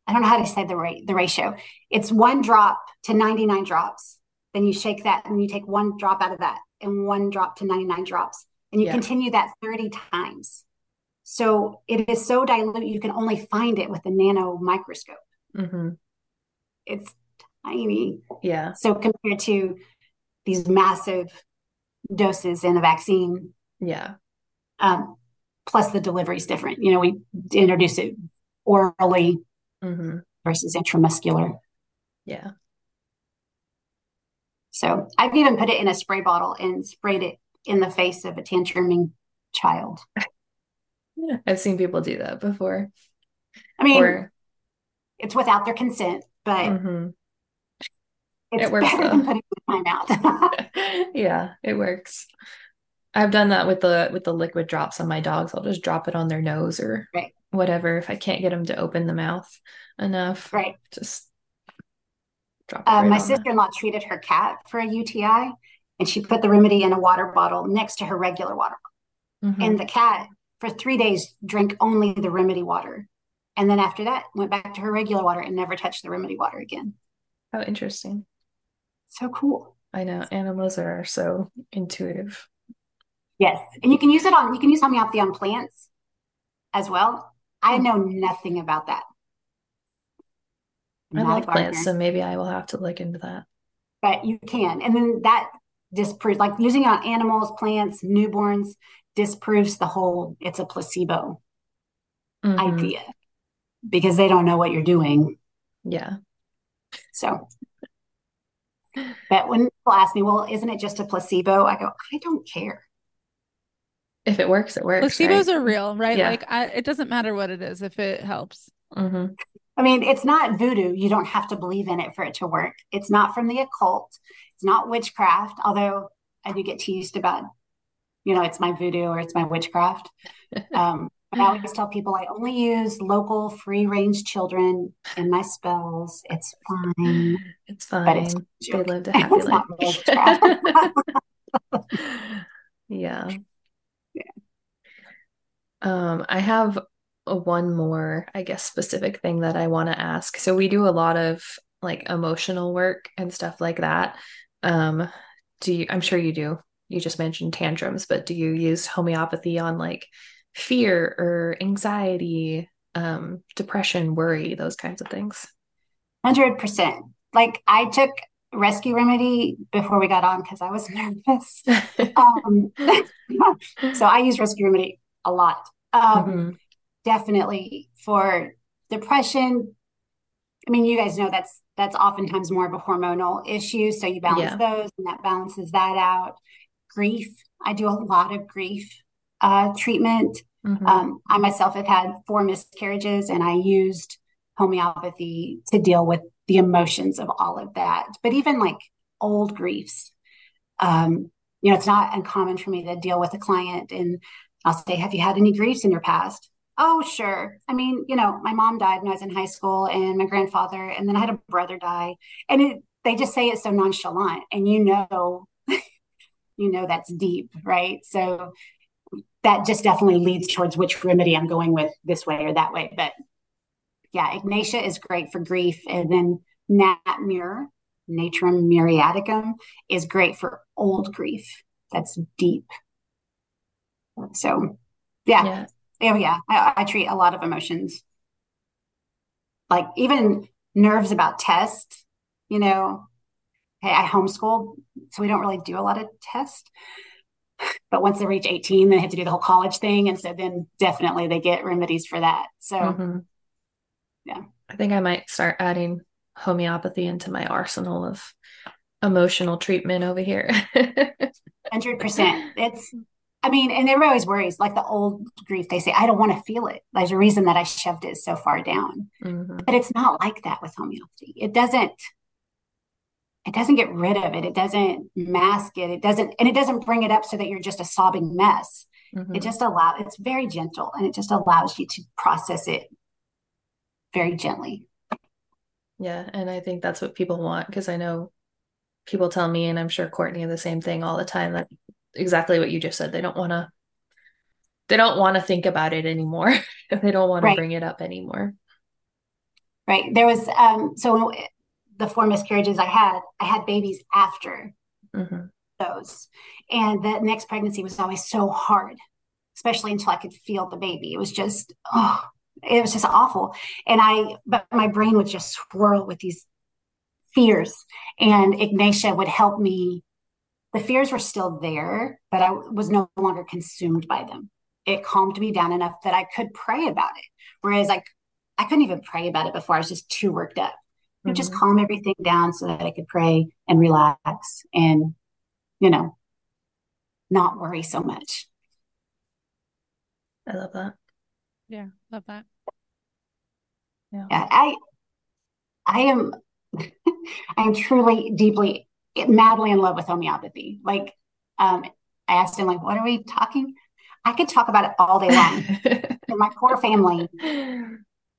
I don't know how to say the rate, the ratio. It's one drop to 99 drops. Then you shake that and you take one drop out of that and one drop to 99 drops. And you yeah. continue that 30 times. So it is so dilute, you can only find it with a nano microscope. Mm-hmm. It's tiny. Yeah. So compared to these massive doses in a vaccine. Yeah. Um, plus the delivery is different. You know, we introduce it orally mm-hmm. versus intramuscular. Yeah. So I've even put it in a spray bottle and sprayed it in the face of a tantruming child. I've seen people do that before. I mean, or... it's without their consent, but mm-hmm. It's it works better though. than putting it in my mouth. yeah, it works. I've done that with the with the liquid drops on my dogs. I'll just drop it on their nose or right. whatever if I can't get them to open the mouth enough. Right. Just drop. Uh, right my sister in law treated her cat for a UTI, and she put the remedy in a water bottle next to her regular water bottle. Mm-hmm. And the cat for three days drank only the remedy water, and then after that went back to her regular water and never touched the remedy water again. How interesting. So cool. I know animals are so intuitive. Yes, and you can use it on you can use homeopathy on plants as well. I hmm. know nothing about that. i love plants, so maybe I will have to look into that. But you can, and then that disproves like using on animals, plants, newborns disproves the whole it's a placebo mm-hmm. idea because they don't know what you're doing. Yeah. So but when people ask me, well, isn't it just a placebo? I go, I don't care. If it works, it works. Placebos right? are real, right? Yeah. Like I, it doesn't matter what it is if it helps. Mm-hmm. I mean, it's not voodoo. You don't have to believe in it for it to work. It's not from the occult. It's not witchcraft. Although I do get teased about, you know, it's my voodoo or it's my witchcraft. Um, but I always tell people I only use local free range children in my spells. It's fine. It's fine. But it's they lived a happy life. yeah. Yeah. Um, I have one more, I guess, specific thing that I want to ask. So we do a lot of like emotional work and stuff like that. Um, do you, I'm sure you do. You just mentioned tantrums, but do you use homeopathy on like fear or anxiety, um, depression, worry, those kinds of things? 100%. Like I took rescue remedy before we got on because I was nervous. um, so I use rescue remedy a lot. Um, mm-hmm. Definitely for depression. I mean, you guys know that's that's oftentimes more of a hormonal issue. So you balance yeah. those, and that balances that out. Grief. I do a lot of grief uh, treatment. Mm-hmm. Um, I myself have had four miscarriages, and I used homeopathy to deal with the emotions of all of that. But even like old griefs, um, you know, it's not uncommon for me to deal with a client and I'll say, Have you had any griefs in your past? Oh, sure. I mean, you know, my mom died when I was in high school and my grandfather, and then I had a brother die. And it, they just say it so nonchalant and you know you know that's deep right? So that just definitely leads towards which remedy i'm going with this way or that way. But yeah ignatia is great for grief and then nat mur natrum muriaticum is great for old grief. That's deep. So yeah. Yeah, oh, yeah. I, I treat a lot of emotions like even nerves about tests you know hey, I homeschool, so we don't really do a lot of tests. But once they reach 18, they have to do the whole college thing. And so then definitely they get remedies for that. So, mm-hmm. yeah. I think I might start adding homeopathy into my arsenal of emotional treatment over here. 100%. It's, I mean, and everybody always worries, like the old grief, they say, I don't want to feel it. There's a reason that I shoved it so far down. Mm-hmm. But it's not like that with homeopathy. It doesn't it doesn't get rid of it. It doesn't mask it. It doesn't, and it doesn't bring it up so that you're just a sobbing mess. Mm-hmm. It just allows, it's very gentle and it just allows you to process it very gently. Yeah. And I think that's what people want because I know people tell me, and I'm sure Courtney the same thing all the time that exactly what you just said. They don't want to, they don't want to think about it anymore. they don't want right. to bring it up anymore. Right. There was, um, so the four miscarriages I had, I had babies after mm-hmm. those. And the next pregnancy was always so hard, especially until I could feel the baby. It was just, oh, it was just awful. And I, but my brain would just swirl with these fears. And Ignatia would help me. The fears were still there, but I was no longer consumed by them. It calmed me down enough that I could pray about it. Whereas I, I couldn't even pray about it before. I was just too worked up mm-hmm. just calm everything down so that I could pray and relax and, you know, not worry so much. I love that. Yeah, love that. Yeah. yeah I I am I am truly deeply madly in love with homeopathy. Like um I asked him like what are we talking? I could talk about it all day long. my core family,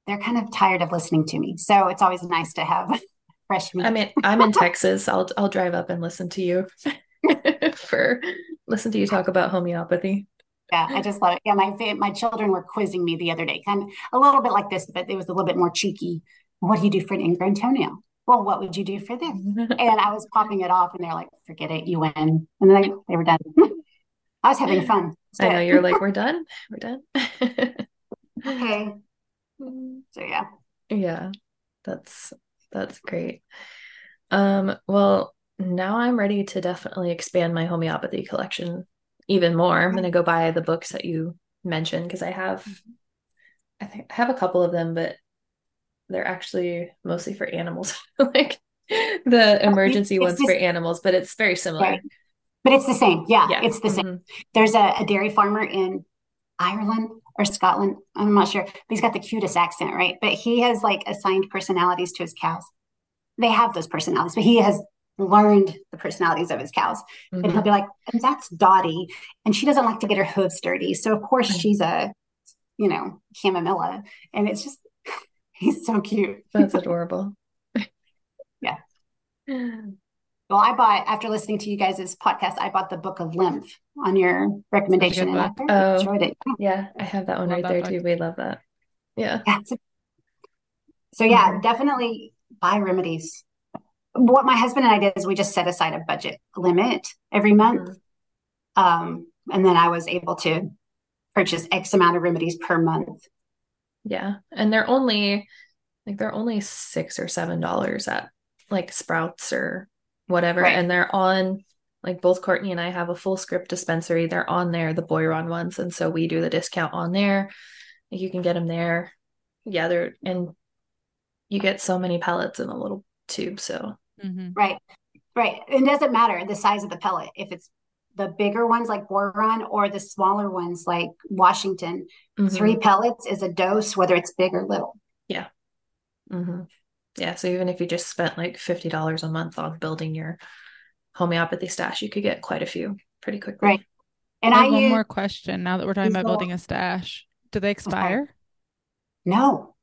they're kind of tired of listening to me. So it's always nice to have fresh meat. I mean, I'm in Texas. I'll I'll drive up and listen to you for listen to you talk about homeopathy. Yeah, I just love it. Yeah, my my children were quizzing me the other day, kind of a little bit like this, but it was a little bit more cheeky. What do you do for an ingrown toenail? Well, what would you do for this? and I was popping it off, and they're like, "Forget it, you win." And then they, they were done. I was having fun. I know you're like, "We're done. We're done." okay, so yeah. Yeah. That's that's great. Um well, now I'm ready to definitely expand my homeopathy collection even more. I'm going to go buy the books that you mentioned because I have I think I have a couple of them but they're actually mostly for animals. like the emergency it's ones for animals, but it's very similar. Right. But it's the same. Yeah, yeah. it's the same. Mm-hmm. There's a, a dairy farmer in Ireland or Scotland. I'm not sure. But he's got the cutest accent, right? But he has like assigned personalities to his cows. They have those personalities, but he has learned the personalities of his cows. Mm-hmm. And he'll mm-hmm. be like, and that's Dottie. And she doesn't like to get her hooves dirty. So of course mm-hmm. she's a, you know, chamomilla. And it's just he's so cute. That's adorable. yeah. Well, I bought after listening to you guys' podcast, I bought the book of lymph on your recommendation, and I oh, enjoyed it. Yeah, I have that one love right there book. too. We love that. Yeah. yeah so yeah, mm-hmm. definitely buy remedies. What my husband and I did is we just set aside a budget limit every month, mm-hmm. um, and then I was able to purchase X amount of remedies per month. Yeah, and they're only like they're only six or seven dollars at like Sprouts or whatever. Right. And they're on like both Courtney and I have a Fullscript dispensary. They're on there, the Boiron ones. And so we do the discount on there. You can get them there. Yeah, they're and you get so many pellets in a little tube. So mm-hmm. right. Right. It doesn't matter the size of the pellet. If it's the bigger ones like Boiron or the smaller ones like Washington, mm-hmm. three pellets is a dose, whether it's big or little. Yeah. Mm-hmm yeah so even if you just spent like $50 a month on building your homeopathy stash you could get quite a few pretty quickly right and i, have one use, more question now that we're talking about building a stash do they expire no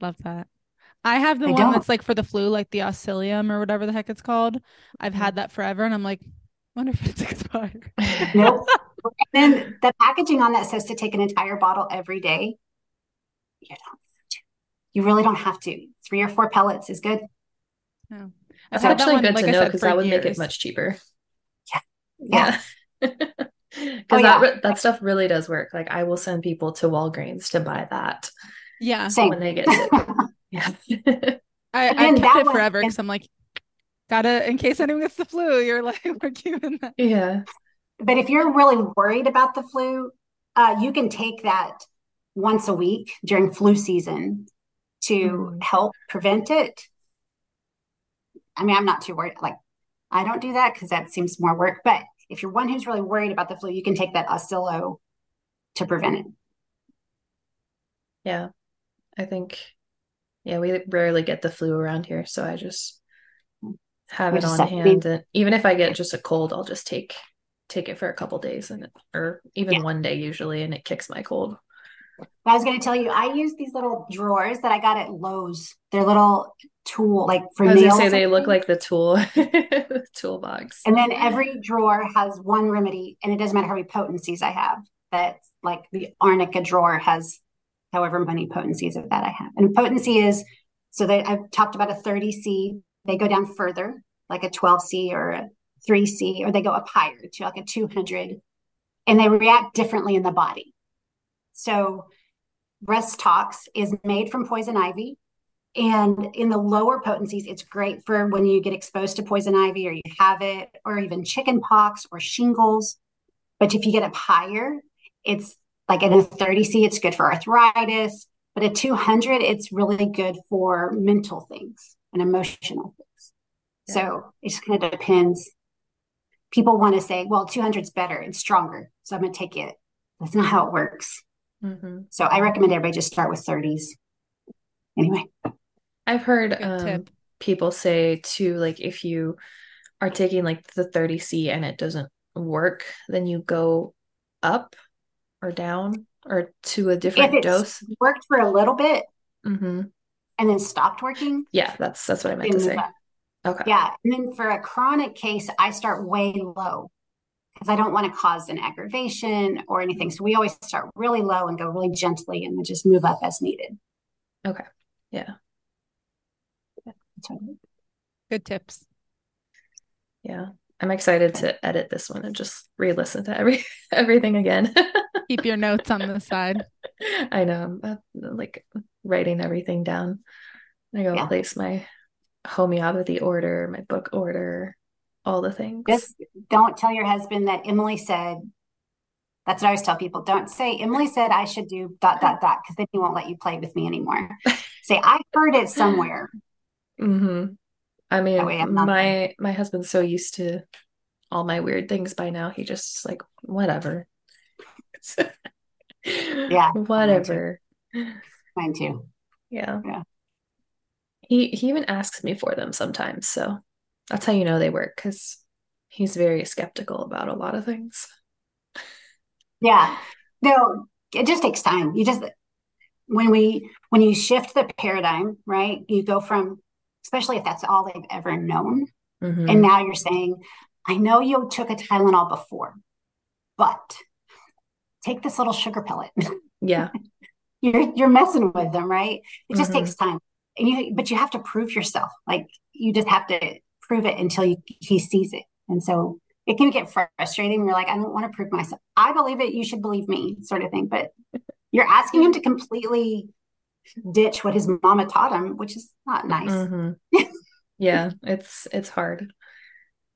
love that I have the They one don't. that's like for the flu, like the Oscillium or whatever the heck it's called. I've Mm-hmm. had that forever, and I'm like, wonder if it's expired. Nope. And then the packaging on that says to take an entire bottle every day. You don't have to. You really don't have to. Three or four pellets is good. No. That's had that actually one, good like to I know because that would make it much cheaper. Yeah. Yeah. Because Oh, that yeah. that stuff really does work. Like I will send people to Walgreens to buy that Yeah. Same. when they get sick. Yeah. I, And I then kept it forever because I'm like, gotta in case anyone gets the flu, you're like, we're keeping that. Yeah. But if you're really worried about the flu, uh, you can take that once a week during flu season to Mhm. help prevent it. I mean, I'm not too worried. Like, I don't do that because that seems more work. But if you're one who's really worried about the flu, you can take that Oscillo to prevent it. Yeah. I think, yeah, we rarely get the flu around here, so I just have it on to be- hand. And even if I get just a cold, I'll just take take it for a couple days and or even Yeah. one day usually, and it kicks my cold. I was going to tell you, I use these little drawers that I got at Lowe's. They're little tool, like for I was nails. say they look like the tool the toolbox. And then every drawer has one remedy, and it doesn't matter how many potencies I have. That's like the arnica drawer has however many potencies of that I have. And potency is so they I've talked about a 30C, they go down further, like a 12C or a 3C, or they go up higher to like a 200, and they react differently in the body. So Rhus Tox is made from poison ivy. And in the lower potencies, it's great for when you get exposed to poison ivy or you have it, or even chicken pox or shingles. But if you get up higher, it's like in a 30C, it's good for arthritis. But at 200, it's really good for mental things and emotional things. Yeah. So it just kind of depends. People want to say, well, 200 is better and stronger. So I'm going to take it. That's not how it works. Mhm. So I recommend everybody just start with 30s. Anyway, I've heard um, people say too, like if you are taking like the 30C and it doesn't work, then you go up or down or to a if different it's dose. worked for a little bit hmm and then stopped working, Yeah, that's that's what I meant to say. up. Okay. Yeah. And then for a chronic case, I start way low because I don't want to cause an aggravation or anything. So we always start really low and go really gently and then just move up as needed. Okay. Yeah. Good tips. Yeah. I'm excited to edit this one and just re-listen to every everything again. Keep your notes on the side. I know. I'm uh, like writing everything down. I go Yeah. place my homeopathy order, my book order, all the things. Just don't tell your husband that Emily said. That's what I always tell people. Don't say Emily said I should do dot dot dot because then he won't let you play with me anymore. say I heard it somewhere. hmm I oh, mean, way I'm my my husband's so used to all my weird things by now. He just like whatever. Yeah, Whatever. Mine too. Yeah. Yeah. He he even asks me for them sometimes, so that's how you know they work because he's very skeptical about a lot of things. Yeah. No, it just takes time. You just when we when you shift the paradigm, right? You go from especially if that's all they've ever known. Mhm. And now you're saying, I know you took a Tylenol before, but take this little sugar pellet. Yeah. you're you're messing with them, right? It just Mhm. takes time. And you but you have to prove yourself. Like you just have to prove it until you, he sees it. And so it can get frustrating. You're like, I don't want to prove myself. I believe it, you should believe me, sort of thing. But you're asking him to completely ditch what his mama taught him, which is not nice. Mhm. Yeah, it's it's hard.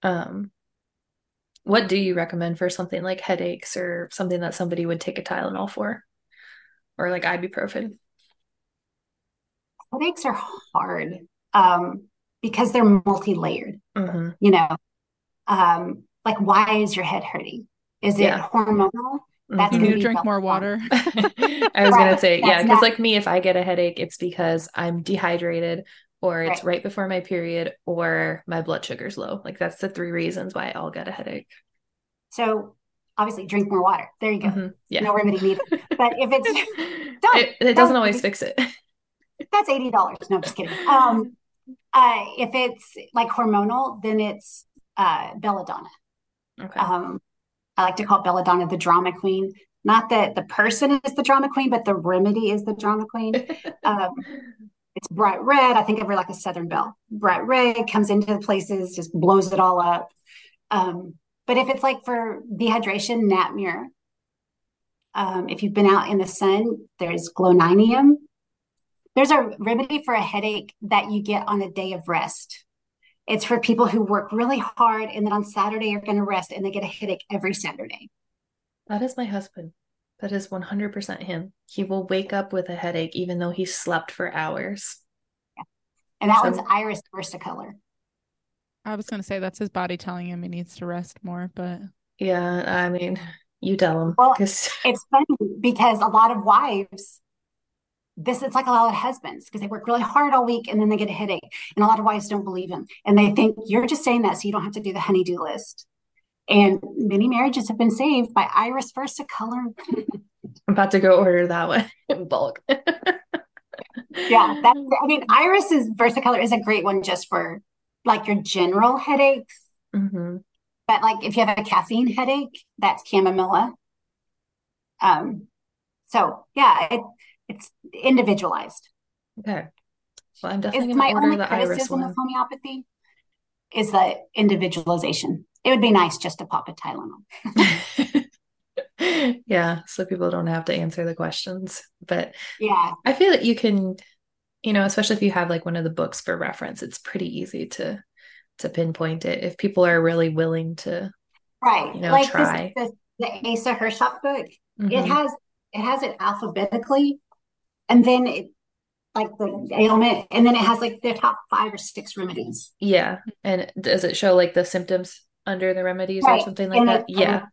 Um, what do you recommend for something like headaches or something that somebody would take a Tylenol for? Or like ibuprofen? Headaches are hard um, because they're multi-layered. hmm You know, um, like why is your head hurting? Is it Yeah. hormonal? That's You need gonna drink more water. I was gonna Right. say, yeah, because not- like me, if I get a headache, it's because I'm dehydrated or it's Right. right before my period or my blood sugar's low. Like that's the three reasons why I all get a headache. So obviously, drink more water. There you go. Mhm. Yeah. No remedy needed. But if it's don't, It, it doesn't don't. always fix it. that's eighty dollars. No, I'm just kidding. Um, uh, if it's like hormonal, then it's uh, belladonna. Okay. Um, I like to call belladonna the drama queen. Not that the person is the drama queen, but the remedy is the drama queen. Um, it's bright red. I think of her like a Southern Belle. Bright red comes into the places, just blows it all up. Um, but if it's like for dehydration, Nat Mur. Um, if you've been out in the sun, there's Glonoinum. There's a remedy for a headache that you get on a day of rest. It's for people who work really hard and then on Saturday you're going to rest and they get a headache every Saturday. That is my husband. That is 100% him. He will wake up with a headache even though he slept for hours. Yeah. And that so, one's Iris Versicolor. I was going to say that's his body telling him he needs to rest more, but yeah, I mean, you tell him. Well, it's funny because a lot of wives, this it's like a lot of husbands because they work really hard all week and then they get a headache, and a lot of wives don't believe him, and they think you're just saying that so you don't have to do the honeydew list. And many marriages have been saved by Iris Versicolor. I'm about to go order that one in bulk. yeah, that's. I mean, iris Iris's Versicolor is a great one just for like your general headaches. Mm-hmm. But like if you have a caffeine headache, that's chamomilla. Um, so yeah, it, it's individualized. Okay. Well, I'm definitely order the Iris. Of homeopathy is the individualization it would be nice just to pop a Tylenol. yeah, so people don't have to answer the questions. But yeah, I feel that you can, you know, especially if you have like one of the books for reference, it's pretty easy to to pinpoint it if people are really willing to, right? You know, like try. This, this, the Asa Hershoff book. Mm-hmm. It has it has it alphabetically, and then it like the ailment, and then it has like the top five or six remedies. Yeah, and does it show like the symptoms under the remedies right. or something like and that. yeah.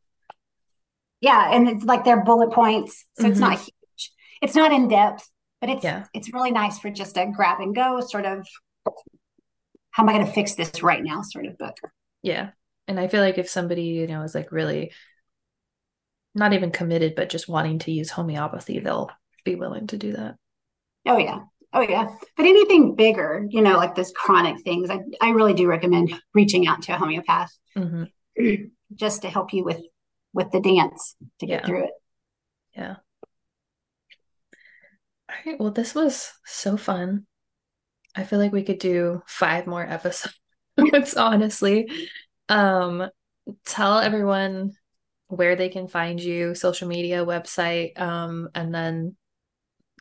yeah. And it's like their bullet points. So mm-hmm. it's not huge. It's not in depth, but it's yeah. it's really nice for just a grab and go sort of how am I going to fix this right now sort of book. Yeah. And I feel like if somebody, you know, is like really not even committed, but just wanting to use homeopathy, they'll be willing to do that. Oh yeah. Oh yeah. But anything bigger, you know, like this chronic things, I, I really do recommend reaching out to a homeopath mm-hmm. just to help you with with the dance to get yeah. through it. Yeah. All right. Well, this was so fun. I feel like we could do five more episodes, honestly. Um, tell everyone where they can find you, social media, website, um, and then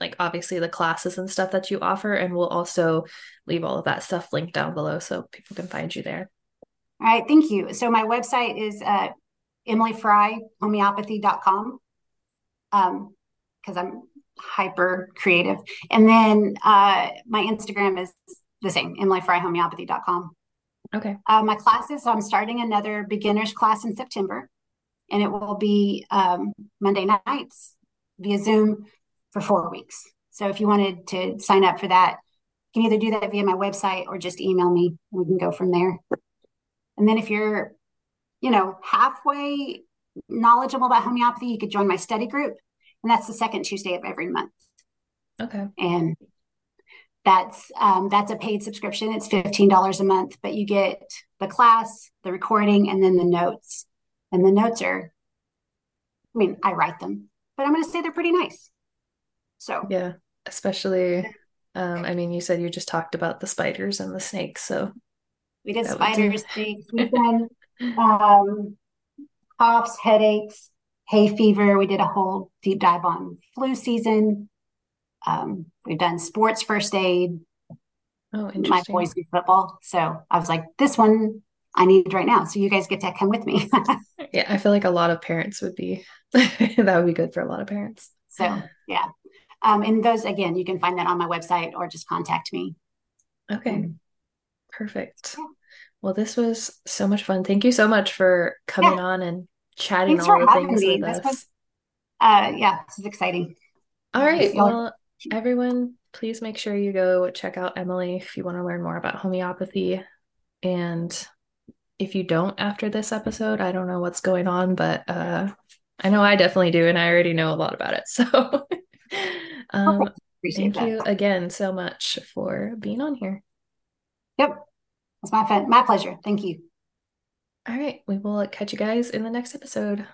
like obviously the classes and stuff that you offer. And we'll also leave all of that stuff linked down below so people can find you there. All right, thank you. So my website is uh, emilyfryehomeopathy.com um, because I'm hyper creative. And then uh, my Instagram is the same, emilyfryehomeopathy.com. Okay. Uh, my classes, so I'm starting another beginner's class in September, and it will be um, Monday nights via Zoom for four weeks. So if you wanted to sign up for that, you can either do that via my website or just email me. We can go from there. And then if you're, you know, halfway knowledgeable about homeopathy, you could join my study group. And that's the second Tuesday of every month. Okay. And that's um, that's a paid subscription. It's fifteen dollars a month, but you get the class, the recording, and then the notes. And the notes are, I mean, I write them, but I'm going to say they're pretty nice. So yeah, especially, um, I mean, you said you just talked about the spiders and the snakes, so we did spiders, snakes. We've done um, coughs, headaches, hay fever. We did a whole deep dive on flu season. Um, we've done sports first aid. Oh, interesting. My boys do football, so I was like, this one I need right now. So you guys get to come with me. yeah, I feel like a lot of parents would be that would be good for a lot of parents. So yeah. Um, and those again, you can find that on my website or just contact me. Okay. Um, Perfect. Yeah. Well, this was so much fun. Thank you so much for coming yeah. on and chatting Thanks all the things me. with this us. Was, uh, yeah, this is exciting. All right. Well, everyone, please make sure you go check out Emily if you want to learn more about homeopathy. And if you don't after this episode, I don't know what's going on, but uh, I know I definitely do, and I already know a lot about it. So, um, Thank that. you again so much for being on here. Yep. It's my fun, my pleasure. Thank you. All right. We will catch you guys in the next episode.